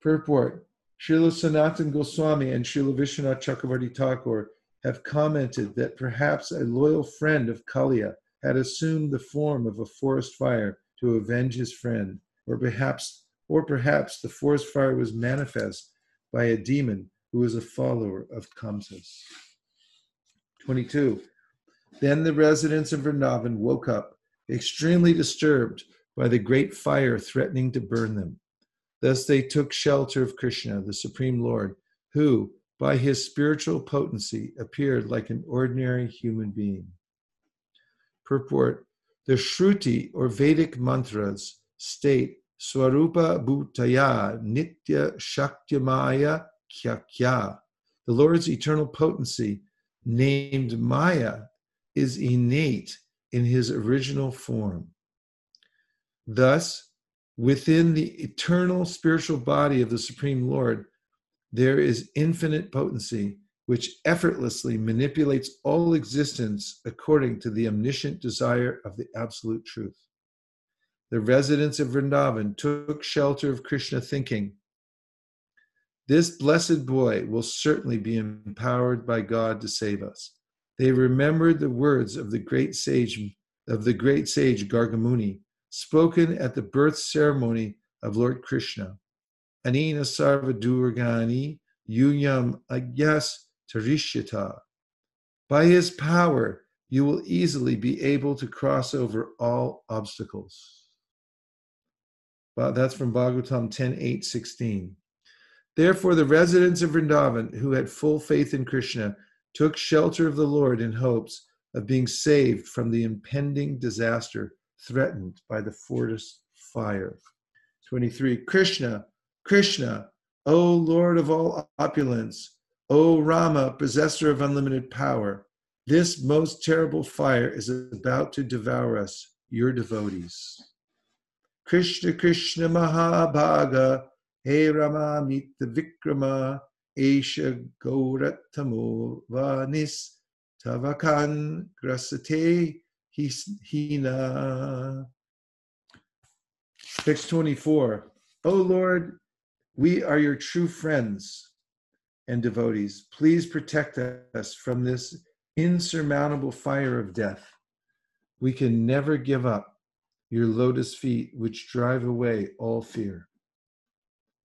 Purport Srila Sanatan Goswami and Srila Vishwanath Chakravarti Thakur have commented that perhaps a loyal friend of Kaliya had assumed the form of a forest fire to avenge his friend, or perhaps, or perhaps the forest fire was manifest by a demon who was a follower of Kamsa's. 22. Then the residents of Vrindavan woke up, extremely disturbed by the great fire threatening to burn them. Thus they took shelter of Krishna, the Supreme Lord, who, by his spiritual potency, appeared like an ordinary human being. Purport The Shruti or Vedic mantras state Swarupa Bhutaya Nitya Shaktimaya Kya Kya. The Lord's eternal potency, named Maya, is innate in his original form. Thus, within the eternal spiritual body of the Supreme Lord, there is infinite potency which effortlessly manipulates all existence according to the omniscient desire of the absolute truth. The residents of Vrindavan took shelter of Krishna, thinking, This blessed boy will certainly be empowered by God to save us. They remembered the words of the great sage of the great sage Gargamuni, spoken at the birth ceremony of Lord Krishna. Anina Sarvadurgani Yuyam Agyas Tarishyata. By his power, you will easily be able to cross over all obstacles. Well, that's from Bhagavatam 10 8 16. Therefore, the residents of Vrindavan, who had full faith in Krishna, took shelter of the Lord in hopes of being saved from the impending disaster threatened by the forest fire. 23. Krishna, Krishna, O Lord of all opulence, O Rama, possessor of unlimited power, this most terrible fire is about to devour us, your devotees. Krishna, Krishna, Mahabhaga, He Rama, the Vikrama, Esha Ghoratamo Vahnis, Tavakan Grasate Hina. Text 24. O Lord, we are your true friends and devotees. Please protect us from this insurmountable fire of death. We can never give up your lotus feet, which drive away all fear.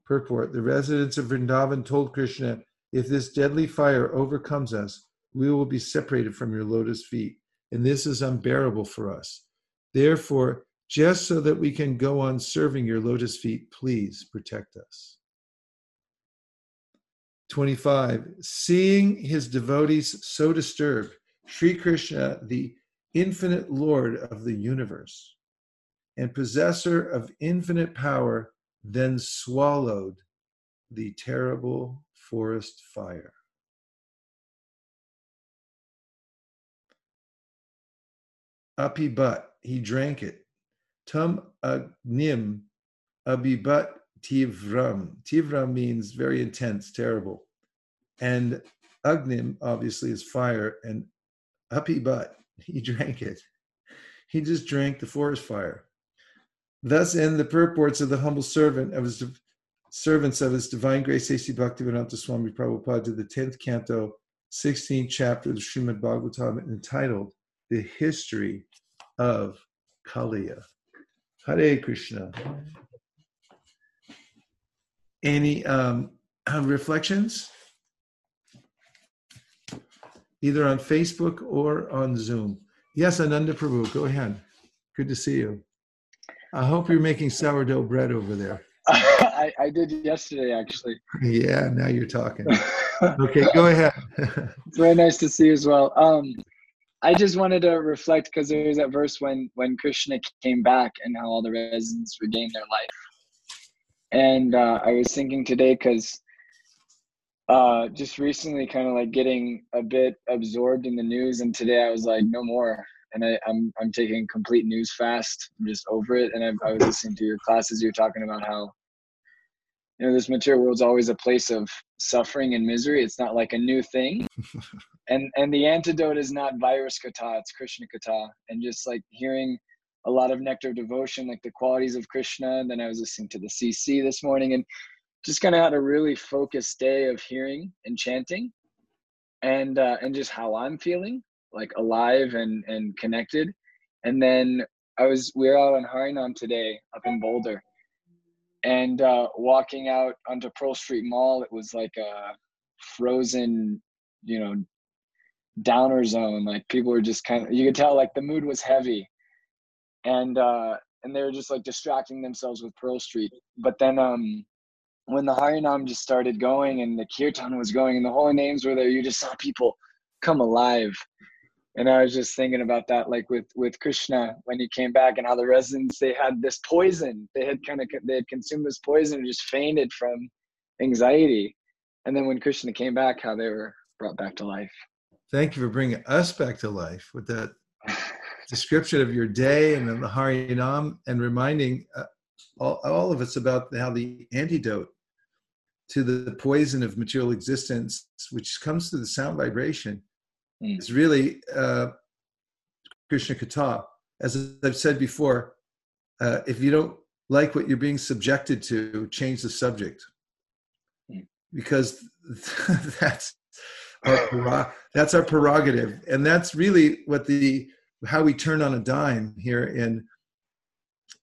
Purport The residents of Vrindavan told Krishna, If this deadly fire overcomes us, we will be separated from your lotus feet, and this is unbearable for us. Therefore, just so that we can go on serving your lotus feet, please protect us. 25. Seeing his devotees so disturbed, Sri Krishna, the infinite Lord of the universe and possessor of infinite power, then swallowed the terrible forest fire. Apibat, he drank it. Tum agnim apibat tivram. Tivram means very intense, terrible. And agnim, obviously, is fire. And apibat, he drank it. He just drank the forest fire. Thus end the purports of the humble servant of his servants of his divine grace, A.C. Bhaktivedanta Swami Prabhupada, to the 10th canto, 16th chapter of the Srimad Bhagavatam, entitled The History of Kaliya. Hare Krishna. Any um, reflections? either on Facebook or on Zoom. Yes, Ananda Prabhu, go ahead. Good to see you. I hope you're making sourdough bread over there. I, I did yesterday, actually. Yeah, now you're talking. Okay, go ahead. it's very nice to see you as well. Um, I just wanted to reflect because there's that verse when when Krishna came back and how all the residents regained their life. And uh, I was thinking today because uh, just recently, kind of like getting a bit absorbed in the news, and today I was like, no more. And I, I'm I'm taking complete news fast. I'm just over it. And I, I was listening to your classes. You're talking about how you know this material world's always a place of suffering and misery. It's not like a new thing. And and the antidote is not virus katha it's krishna katha. And just like hearing a lot of nectar of devotion like the qualities of krishna and then i was listening to the cc this morning and just kind of had a really focused day of hearing and chanting and uh, and just how i'm feeling like alive and and connected. And then i was we were out on harinam today up in boulder and uh, walking out onto Pearl Street Mall, it was like a frozen, you know, downer zone. Like people were just kind of, you could tell like the mood was heavy, and uh, and they were just like distracting themselves with Pearl Street. But then um, when the Harinam just started going and the Kirtan was going and the holy names were there, you just saw people come alive and i was just thinking about that like with with krishna when he came back and how the residents they had this poison. They had kind of they had consumed this poison and just fainted from anxiety. And then when krishna came back how they were brought back to life. Thank you for bringing us back to life with that description of your day and the harinam and reminding uh, all, all of us about how the antidote to the poison of material existence which comes through the sound vibration mm. is really uh, Krishna Katha. As I've said before, uh, if you don't like what you're being subjected to, change the subject. Mm. Because that's our, that's our prerogative. And that's really what the how we turn on a dime here in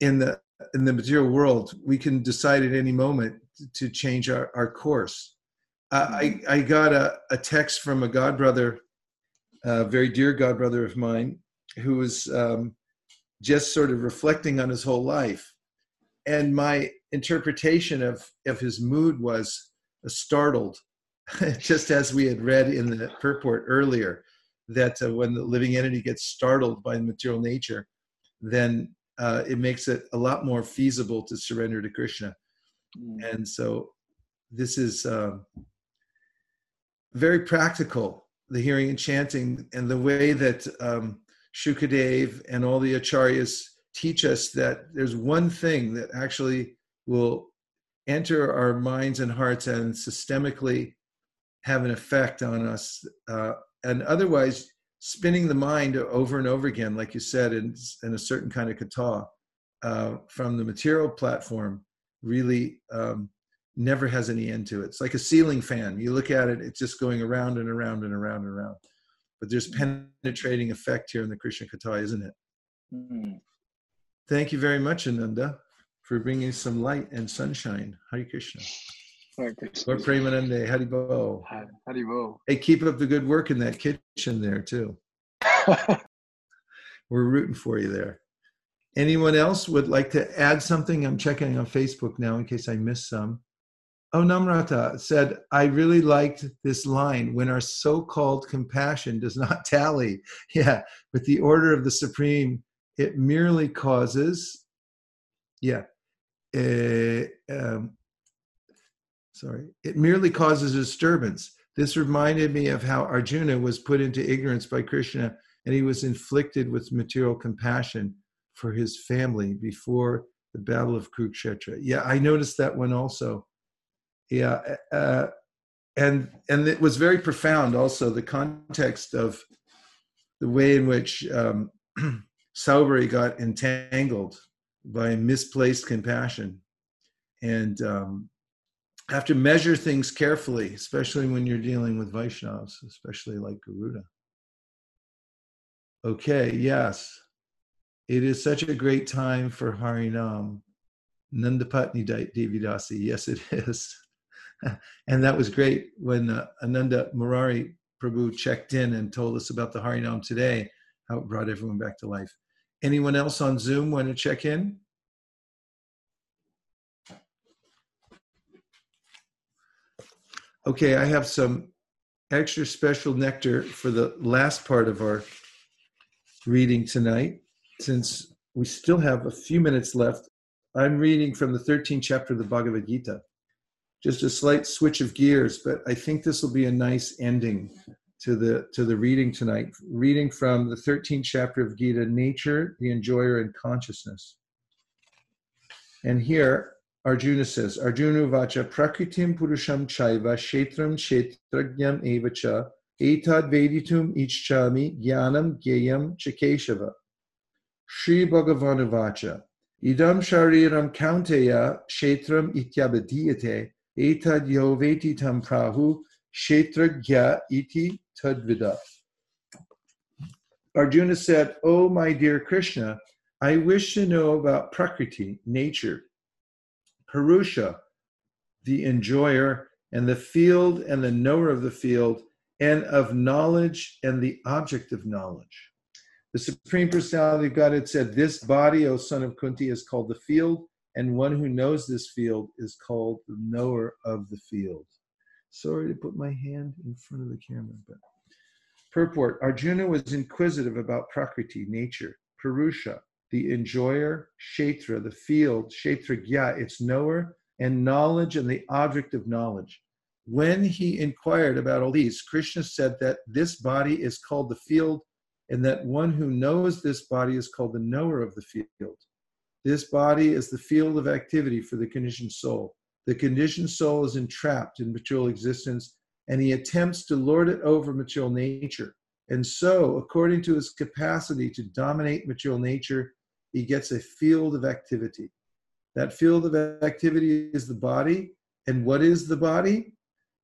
in the in the material world. We can decide at any moment to change our, our course. Uh, I. I got a, a text from a god brother a very dear godbrother of mine who was um, just sort of reflecting on his whole life. And my interpretation of, of his mood was startled, just as we had read in the purport earlier, that uh, when the living entity gets startled by material nature, then uh, it makes it a lot more feasible to surrender to Krishna. Mm. And so this is uh, very practical the hearing and chanting and the way that um, Shukadev and all the acharyas teach us that there's one thing that actually will enter our minds and hearts and systemically have an effect on us. Uh, and otherwise, spinning the mind over and over again, like you said, in, in a certain kind of katha uh, from the material platform, really um, never has any end to it. It's like a ceiling fan. You look at it, it's just going around and around and around and around. But there's mm. penetrating effect here in the Krishna Katha, isn't it? Mm. Thank you very much, Ananda, for bringing some light and sunshine. Hare Krishna. Hare Krishna. Lord Premanande, Haribol. Haribol. Hey, keep up the good work in that kitchen there, too. We're rooting for you there. Anyone else would like to add something? I'm checking on Facebook now in case I missed some. Oh, Namrata said, I really liked this line when our so called compassion does not tally. Yeah, with the order of the Supreme, it merely causes, yeah, uh, um, sorry, it merely causes disturbance. This reminded me of how Arjuna was put into ignorance by Krishna and he was inflicted with material compassion for his family before the Battle of Kurukshetra. Yeah, I noticed that one also yeah uh, and and it was very profound also the context of the way in which um, got entangled by misplaced compassion and um, have to measure things carefully, especially when you're dealing with Vaishnavas, especially like Garuda. Okay, yes. It is such a great time for Harinam. Nandapatni Devidasi, yes, it is. and that was great when uh, Ananda Murari Prabhu checked in and told us about the Harinam today, how it brought everyone back to life. Anyone else on Zoom want to check in? Okay, I have some extra special nectar for the last part of our reading tonight. Since we still have a few minutes left, I'm reading from the 13th chapter of the Bhagavad Gita. Just a slight switch of gears, but I think this will be a nice ending to the to the reading tonight. Reading from the 13th chapter of Gita, Nature, the Enjoyer, and Consciousness. And here Arjuna says, Arjuna vacha prakritim purusham chaiva shetram shetrajnam evacha etad veditum ichchami jnanam gyayam chakeshava. Sri Bhagavanu vacha idam shariram kaunteya shetram ityabadiyate etad yoveti tam prahu shetragya iti tadvida. Arjuna said, Oh, my dear Krishna, I wish to know about Prakriti, nature, Purusha, the enjoyer, and the field and the knower of the field, and of knowledge and the object of knowledge. The Supreme Personality of Godhead said, This body, O son of Kunti, is called the field, and one who knows this field is called the knower of the field. Sorry to put my hand in front of the camera, but purport Arjuna was inquisitive about Prakriti, nature, Purusha, the enjoyer, Kshetra, the field, Kshetragya, its knower, and knowledge and the object of knowledge. When he inquired about all these, Krishna said that this body is called the field, and that one who knows this body is called the knower of the field. This body is the field of activity for the conditioned soul. The conditioned soul is entrapped in material existence, and he attempts to lord it over material nature. And so, according to his capacity to dominate material nature, he gets a field of activity. That field of activity is the body. And what is the body?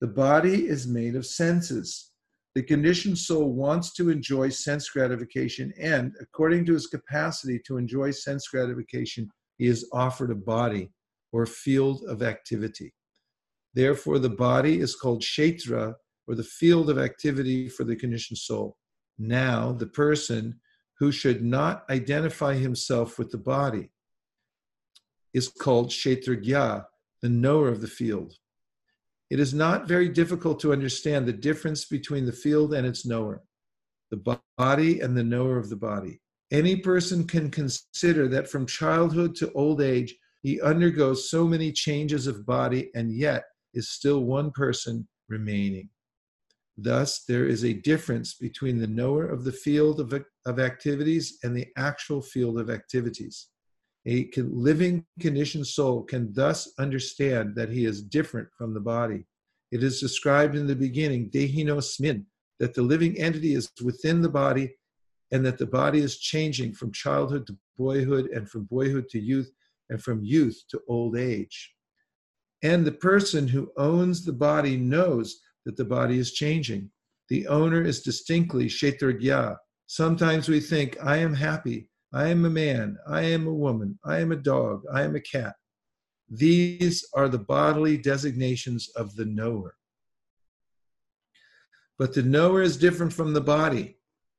The body is made of senses. The conditioned soul wants to enjoy sense gratification, and according to his capacity to enjoy sense gratification, he is offered a body or field of activity. Therefore, the body is called Kshetra, or the field of activity for the conditioned soul. Now, the person who should not identify himself with the body is called Kshetragya, the knower of the field. It is not very difficult to understand the difference between the field and its knower, the body and the knower of the body. Any person can consider that from childhood to old age, he undergoes so many changes of body and yet is still one person remaining. Thus, there is a difference between the knower of the field of, of activities and the actual field of activities. A living conditioned soul can thus understand that he is different from the body. It is described in the beginning, Dehino Smin, that the living entity is within the body and that the body is changing from childhood to boyhood and from boyhood to youth and from youth to old age. And the person who owns the body knows that the body is changing. The owner is distinctly Kshetragya. Sometimes we think, I am happy, I am a man, I am a woman, I am a dog, I am a cat. These are the bodily designations of the knower. But the knower is different from the body.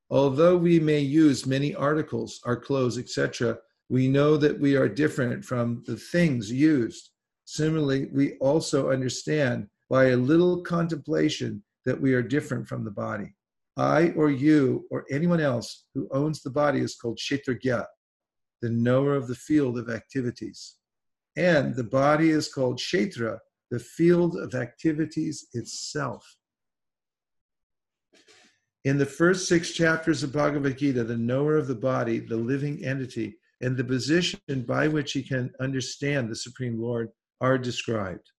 Although we may use many articles, our clothes, etc., we know that we are different from the things used. Similarly, we also understand by a little contemplation that we are different from the body. I or you or anyone else who owns the body is called Kshetragya, the knower of the field of activities. And the body is called Kshetra, the field of activities itself. In the first six chapters of Bhagavad Gita, the knower of the body, the living entity, and the position by which he can understand the Supreme Lord are described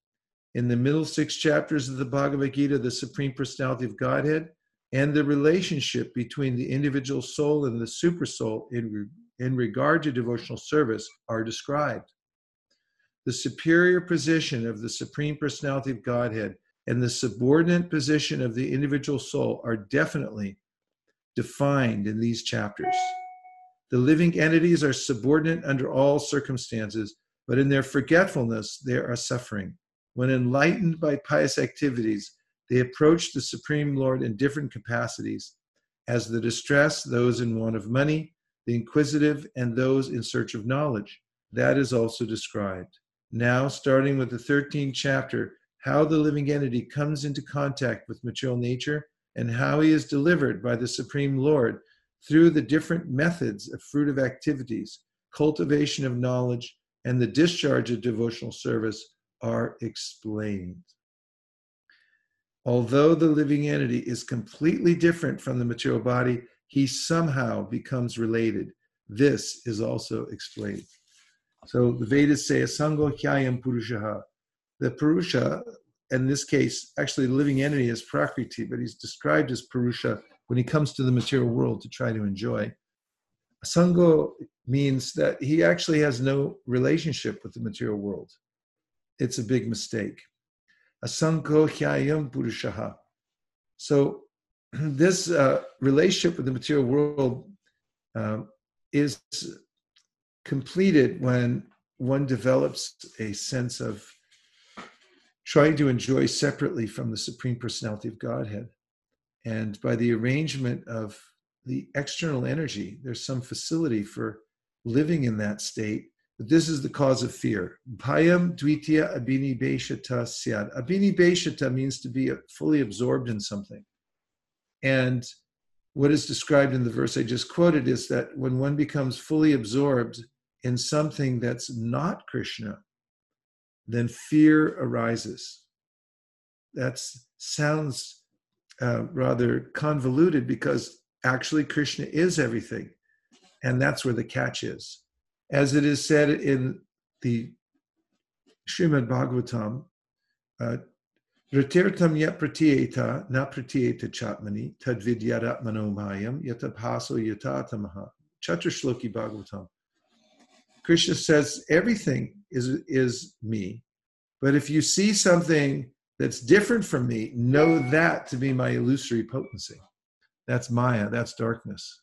in the middle six chapters of the Bhagavad Gita, the Supreme Personality of Godhead, and the relationship between the individual soul and the super soul in, in regard to devotional service are described. The superior position of the Supreme Personality of Godhead and the subordinate position of the individual soul are definitely defined in these chapters. The living entities are subordinate under all circumstances, but in their forgetfulness, they are suffering. When enlightened by pious activities, They approach the Supreme Lord in different capacities as the distressed, those in want of money, the inquisitive, and those in search of knowledge. That is also described. Now, starting with the 13th chapter, how the living entity comes into contact with material nature and how he is delivered by the Supreme Lord through the different methods of fruitive activities, cultivation of knowledge, and the discharge of devotional service are explained. Although the living entity is completely different from the material body, he somehow becomes related. This is also explained. So the Vedas say Asango Hyayam Purushaha. The Purusha, in this case, actually the living entity is Prakriti, but he's described as Purusha when he comes to the material world to try to enjoy. Asango means that he actually has no relationship with the material world. It's a big mistake. Asango Hyayam Purushaha. So this uh, relationship with the material world um, is completed when one develops a sense of trying to enjoy separately from the Supreme Personality of Godhead. And by the arrangement of the external energy, there's some facility for living in that state. But this is the cause of fear. Bhayam dvitiya abhinibeshata syad. Abhinibeshata means to be fully absorbed in something. And what is described in the verse I just quoted is that when one becomes fully absorbed in something that's not Krishna, then fear arises. That sounds uh, rather convoluted because actually Krishna is everything. And that's where the catch is. As it is said in the Srimad Bhagavatam, uh, Ratirtam yat pratyeta, na pratyeta chatmani, tadvidyaratmano mayam, yatapaso yatatamaha. Chaturshloki Bhagavatam. Krishna says everything is, is me. But if you see something that's different from me, know that to be my illusory potency. That's Maya, that's darkness.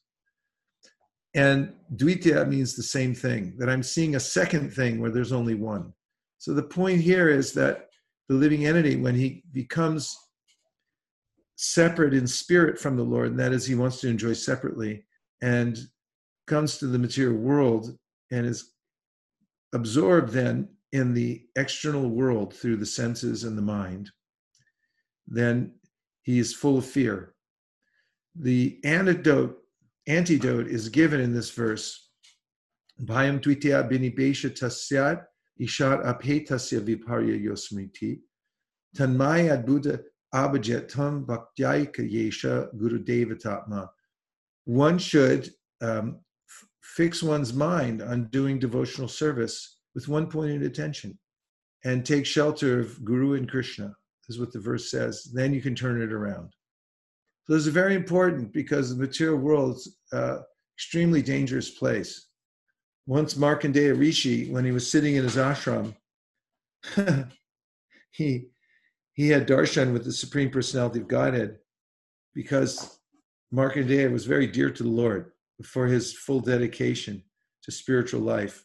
And Dvitya means the same thing, that I'm seeing a second thing where there's only one. So the point here is that the living entity, when he becomes separate in spirit from the Lord, and that is, he wants to enjoy separately, and comes to the material world and is absorbed then in the external world through the senses and the mind, then he is full of fear. The antidote, antidote is given in this verse. Bhayam twitya binibesha tasyat ishat aphetasya viparya yosmriti tanmaya buddha abhajetam bhaktyayika yesha guru devatatma. One should um, fix one's mind on doing devotional service with one pointed attention and take shelter of Guru and Krishna, is what the verse says. Then you can turn it around. So this is very important because the material world is an extremely dangerous place. Once Markandeya Rishi, when he was sitting in his ashram, he he had darshan with the Supreme Personality of Godhead because Markandeya was very dear to the Lord for his full dedication to spiritual life.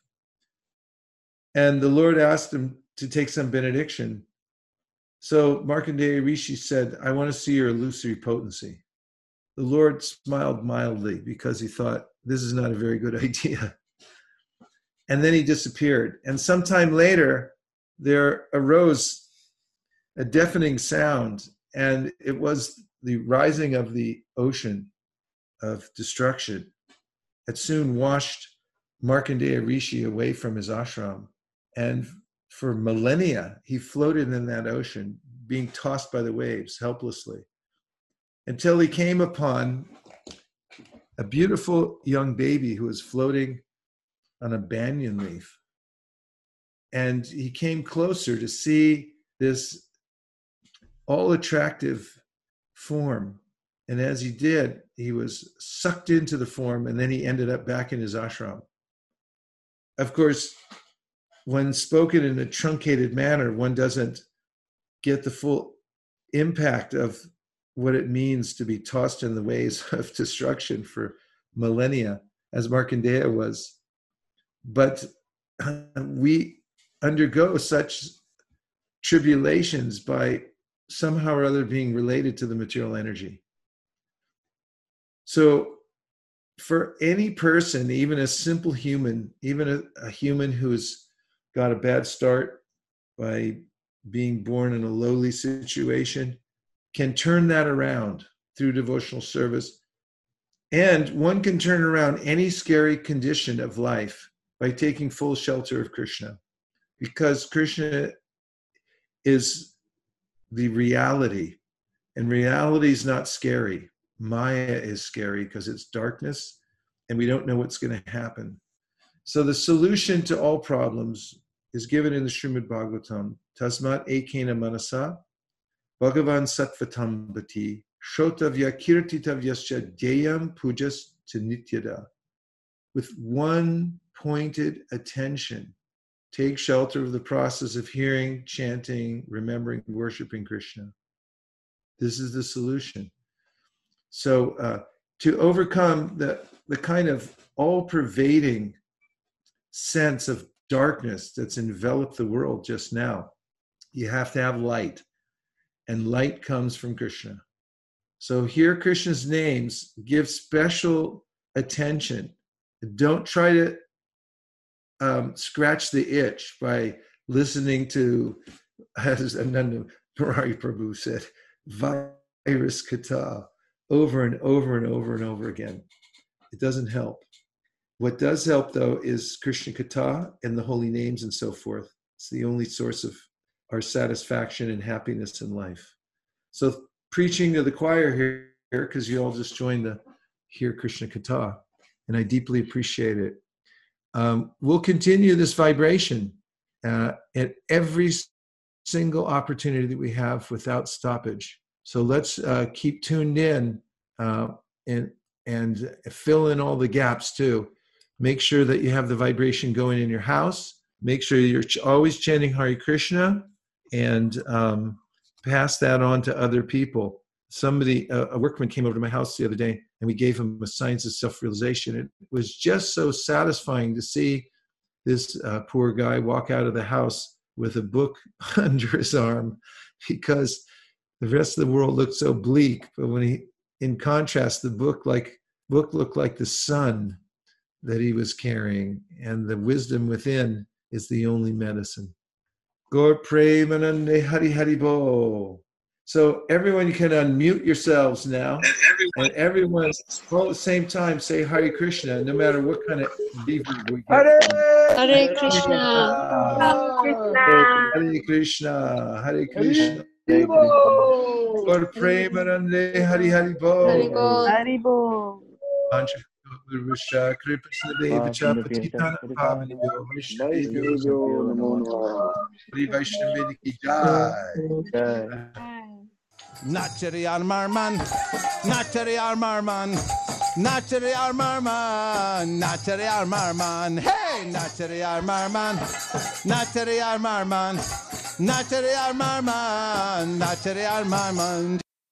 And the Lord asked him to take some benediction. So Markandeya Rishi said, I want to see your illusory potency. The Lord smiled mildly because he thought, this is not a very good idea. And then he disappeared. And sometime later, there arose a deafening sound, and it was the rising of the ocean of destruction. It soon washed Markandeya Rishi away from his ashram. And for millennia, he floated in that ocean, being tossed by the waves helplessly, until he came upon a beautiful young baby who was floating on a banyan leaf. And he came closer to see this all attractive form. And as he did, he was sucked into the form and then he ended up back in his ashram. Of course, when spoken in a truncated manner, one doesn't get the full impact of what it means to be tossed in the waves of destruction for millennia, as Markandeya was. But we undergo such tribulations by somehow or other being related to the material energy. So, for any person, even a simple human, even a, a human who's got a bad start by being born in a lowly situation, can turn that around through devotional service. And one can turn around any scary condition of life by taking full shelter of Krishna, because Krishna is the reality, and reality is not scary. Maya is scary because it's darkness and we don't know what's going to happen. So the solution to all problems is given in the Srimad Bhagavatam. Tasmat ekena manasa Bhagavan Sattvatam Bhati Shotavya Kirtitavyascha Deyam Pujas Nityada. With one pointed attention, take shelter of the process of hearing, chanting, remembering, worshiping Krishna. This is the solution. So, uh, to overcome the, the kind of all pervading sense of darkness that's enveloped the world just now, you have to have light and light comes from Krishna. So here, Krishna's names give special attention. Don't try to um, scratch the itch by listening to, as Ananda Murari Prabhu said, virus katha over and over and over and over again. It doesn't help. What does help, though, is Krishna katha and the holy names and so forth. It's the only source of our satisfaction and happiness in life. So preaching to the choir here, because you all just joined the Hear Krishna Katha, and I deeply appreciate it. Um, we'll continue this vibration uh, at every single opportunity that we have without stoppage. So let's uh, keep tuned in uh, and and fill in all the gaps too. Make sure that you have the vibration going in your house. Make sure you're always chanting Hare Krishna and um, pass that on to other people. Somebody, a workman came over to my house the other day and we gave him a science of self realization. It was just so satisfying to see this uh, poor guy walk out of the house with a book under his arm because the rest of the world looked so bleak. But when he, in contrast, the book like book looked like the sun that he was carrying, and the wisdom within is the only medicine. Gaur Premanande Hari Haribol. So everyone, you can unmute yourselves now, and everyone, all at the same time, say Hare Krishna, no matter what kind of beef we get. Hare, Hare Krishna. Hare Krishna. Hare Krishna. Gaur Premanande Hari Haribol. Hare Bo. Haribo. Gurusha Kripasadeva Chapatitana Pavanyo Vaishnavi Sri Vaishnavi Ki Jai. Nachari Armarman, Nachari Armarman, Nachari Armarman, Nachari Armarman, hey, Nachari Armarman, Nachari Armarman, Nachari Armarman, Nachari Armarman.